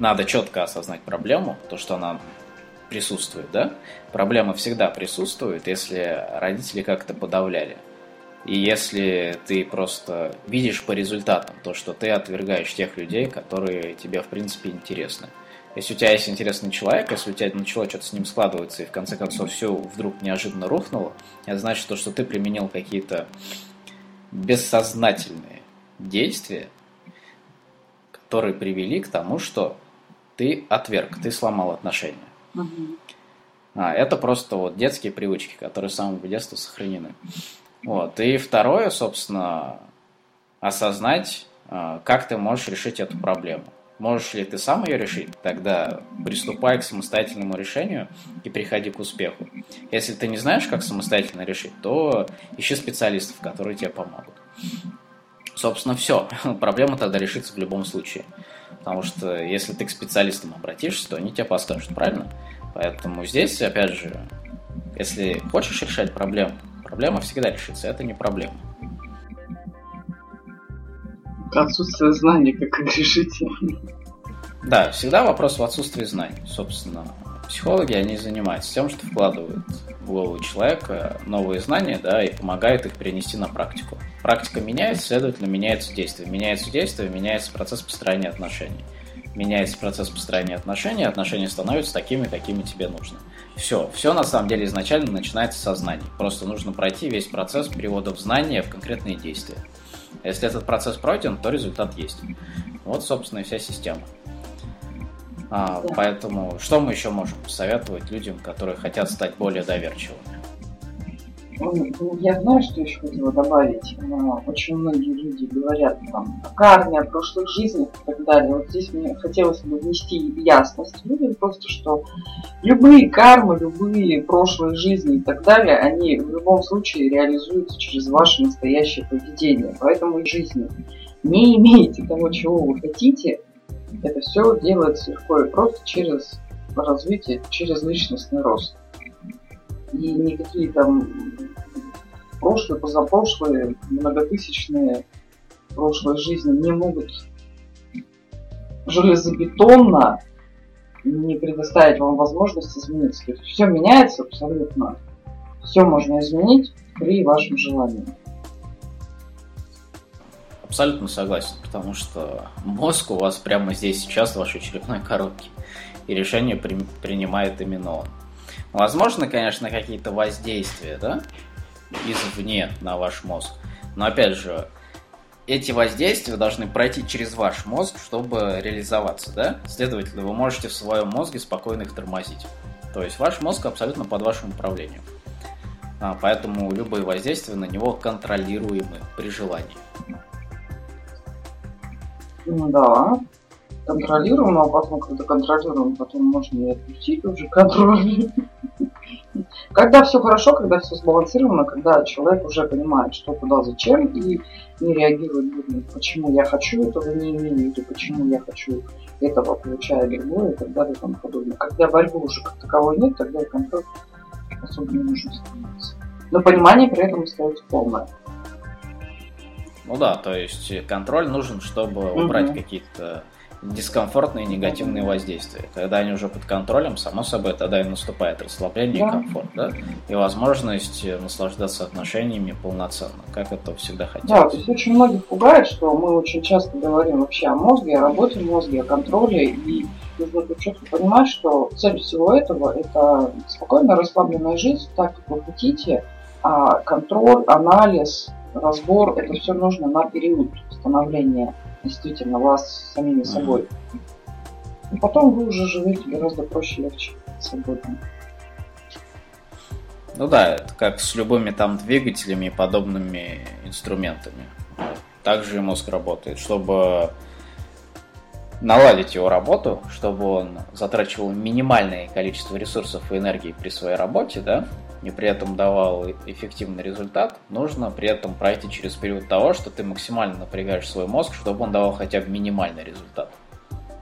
Speaker 1: надо четко осознать проблему, то, что она присутствует, да. Проблема всегда присутствует, если родители как-то подавляли. И если ты просто видишь по результатам то, что ты отвергаешь тех людей, которые тебе, в принципе, интересны. Если у тебя есть интересный человек, если у тебя начало что-то с ним складываться, и в конце концов все вдруг неожиданно рухнуло, это значит то, что ты применил какие-то бессознательные действия, которые привели к тому, что ты отверг, ты сломал отношения. Угу. А, это просто вот детские привычки, которые с самого детства сохранены. Вот. И второе, собственно, осознать, а, как ты можешь решить эту проблему. Можешь ли ты сам ее решить, тогда приступай к самостоятельному решению и приходи к успеху. Если ты не знаешь, как самостоятельно решить, то ищи специалистов, которые тебе помогут. Собственно, все. Проблема тогда решится в любом случае. Потому что если ты к специалистам обратишься, то они тебе подскажут, правильно? Поэтому здесь, опять же, если хочешь решать проблему, проблема всегда решится, это не проблема.
Speaker 2: Отсутствие знаний, как решить.
Speaker 1: Да, всегда вопрос в отсутствии знаний. Собственно, психологи, они занимаются тем, что вкладывают в голову человека новые знания, да, и помогают их перенести на практику. Практика меняется, следовательно, меняется действие. Меняется действие, меняется процесс построения отношений. Меняется процесс построения отношений, отношения становятся такими, какими тебе нужно. Все, все на самом деле изначально начинается со знаний. Просто нужно пройти весь процесс перевода в знания в конкретные действия. Если этот процесс пройден, то результат есть. Вот, собственно, и вся система. А, да. Поэтому что мы еще можем посоветовать людям, которые хотят стать более доверчивыми?
Speaker 2: Ну, я знаю, что еще хотела добавить. Очень многие люди говорят там, о карме, о прошлых жизнях и так далее. Вот здесь мне хотелось бы внести ясность людям просто, что любые кармы, любые прошлые жизни и так далее, они в любом случае реализуются через ваше настоящее поведение. Поэтому и жизни не имеете того, чего вы хотите, это все делается легко и просто через развитие, через личностный рост. И никакие там прошлые, позапрошлые, многотысячные прошлые жизни не могут железобетонно не предоставить вам возможность измениться. То есть все меняется абсолютно. Все можно изменить при вашем желании.
Speaker 1: Абсолютно согласен, потому что мозг у вас прямо здесь сейчас в вашей черепной коробке. и решение при, принимает именно он. Возможно, конечно, какие-то воздействия, да, извне на ваш мозг. Но опять же, эти воздействия должны пройти через ваш мозг, чтобы реализоваться, да? Следовательно, вы можете в своем мозге спокойно их тормозить. То есть ваш мозг абсолютно под вашим управлением. А, поэтому любые воздействия на него контролируемы при желании.
Speaker 2: Ну да, контролируем, а потом, когда контролируем, потом можно и отпустить уже контроль. Когда все хорошо, когда все сбалансировано, когда человек уже понимает, что куда, зачем, и не реагирует бурно, почему я хочу этого не имею, или почему я хочу этого, получая другое, и так далее и тому подобное. Когда борьбы уже как таковой нет, тогда и контроль особо не нужно становиться. Но понимание при этом остается полное.
Speaker 1: Ну да, то есть контроль нужен, чтобы убрать угу. какие-то дискомфортные негативные воздействия. Когда они уже под контролем, само собой, тогда и наступает расслабление да. и комфорт, да? И возможность наслаждаться отношениями полноценно, как это всегда хотелось.
Speaker 2: Да, то есть очень многих пугает, что мы очень часто говорим вообще о мозге, о работе мозга, о контроле, и нужно четко понимать, что цель всего этого – это спокойная, расслабленная жизнь, так, как вы хотите, а контроль, анализ, разбор – это все нужно на период становления действительно вас самими собой. И потом вы уже живете гораздо проще, легче, свободно.
Speaker 1: Ну да, это как с любыми там двигателями и подобными инструментами. Также и мозг работает, чтобы наладить его работу, чтобы он затрачивал минимальное количество ресурсов и энергии при своей работе, да, и при этом давал эффективный результат, нужно при этом пройти через период того, что ты максимально напрягаешь свой мозг, чтобы он давал хотя бы минимальный результат.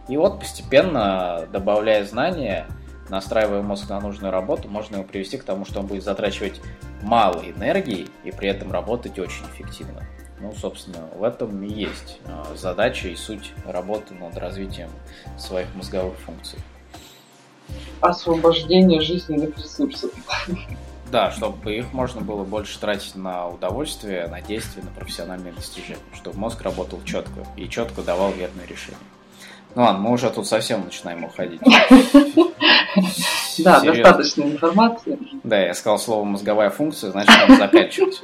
Speaker 1: И вот постепенно, добавляя знания, настраивая мозг на нужную работу, можно его привести к тому, что он будет затрачивать мало энергии и при этом работать очень эффективно. Ну, собственно, в этом и есть а, задача и суть работы над развитием своих мозговых функций.
Speaker 2: Освобождение жизненных ресурсов.
Speaker 1: Да, чтобы их можно было больше тратить на удовольствие, на действия, на профессиональные достижения, чтобы мозг работал четко и четко давал верные решения. Ну ладно, мы уже тут совсем начинаем уходить.
Speaker 2: Да, достаточно информации.
Speaker 1: Да, я сказал слово мозговая функция, значит, надо заканчивать.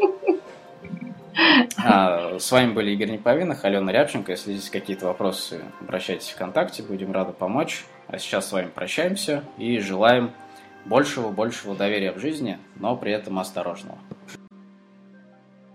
Speaker 1: А, с вами были Игорь Неповинных, Алена Рябченко. Если есть какие-то вопросы, обращайтесь в ВКонтакте, будем рады помочь. А сейчас с вами прощаемся и желаем большего-большего доверия в жизни, но при этом осторожного.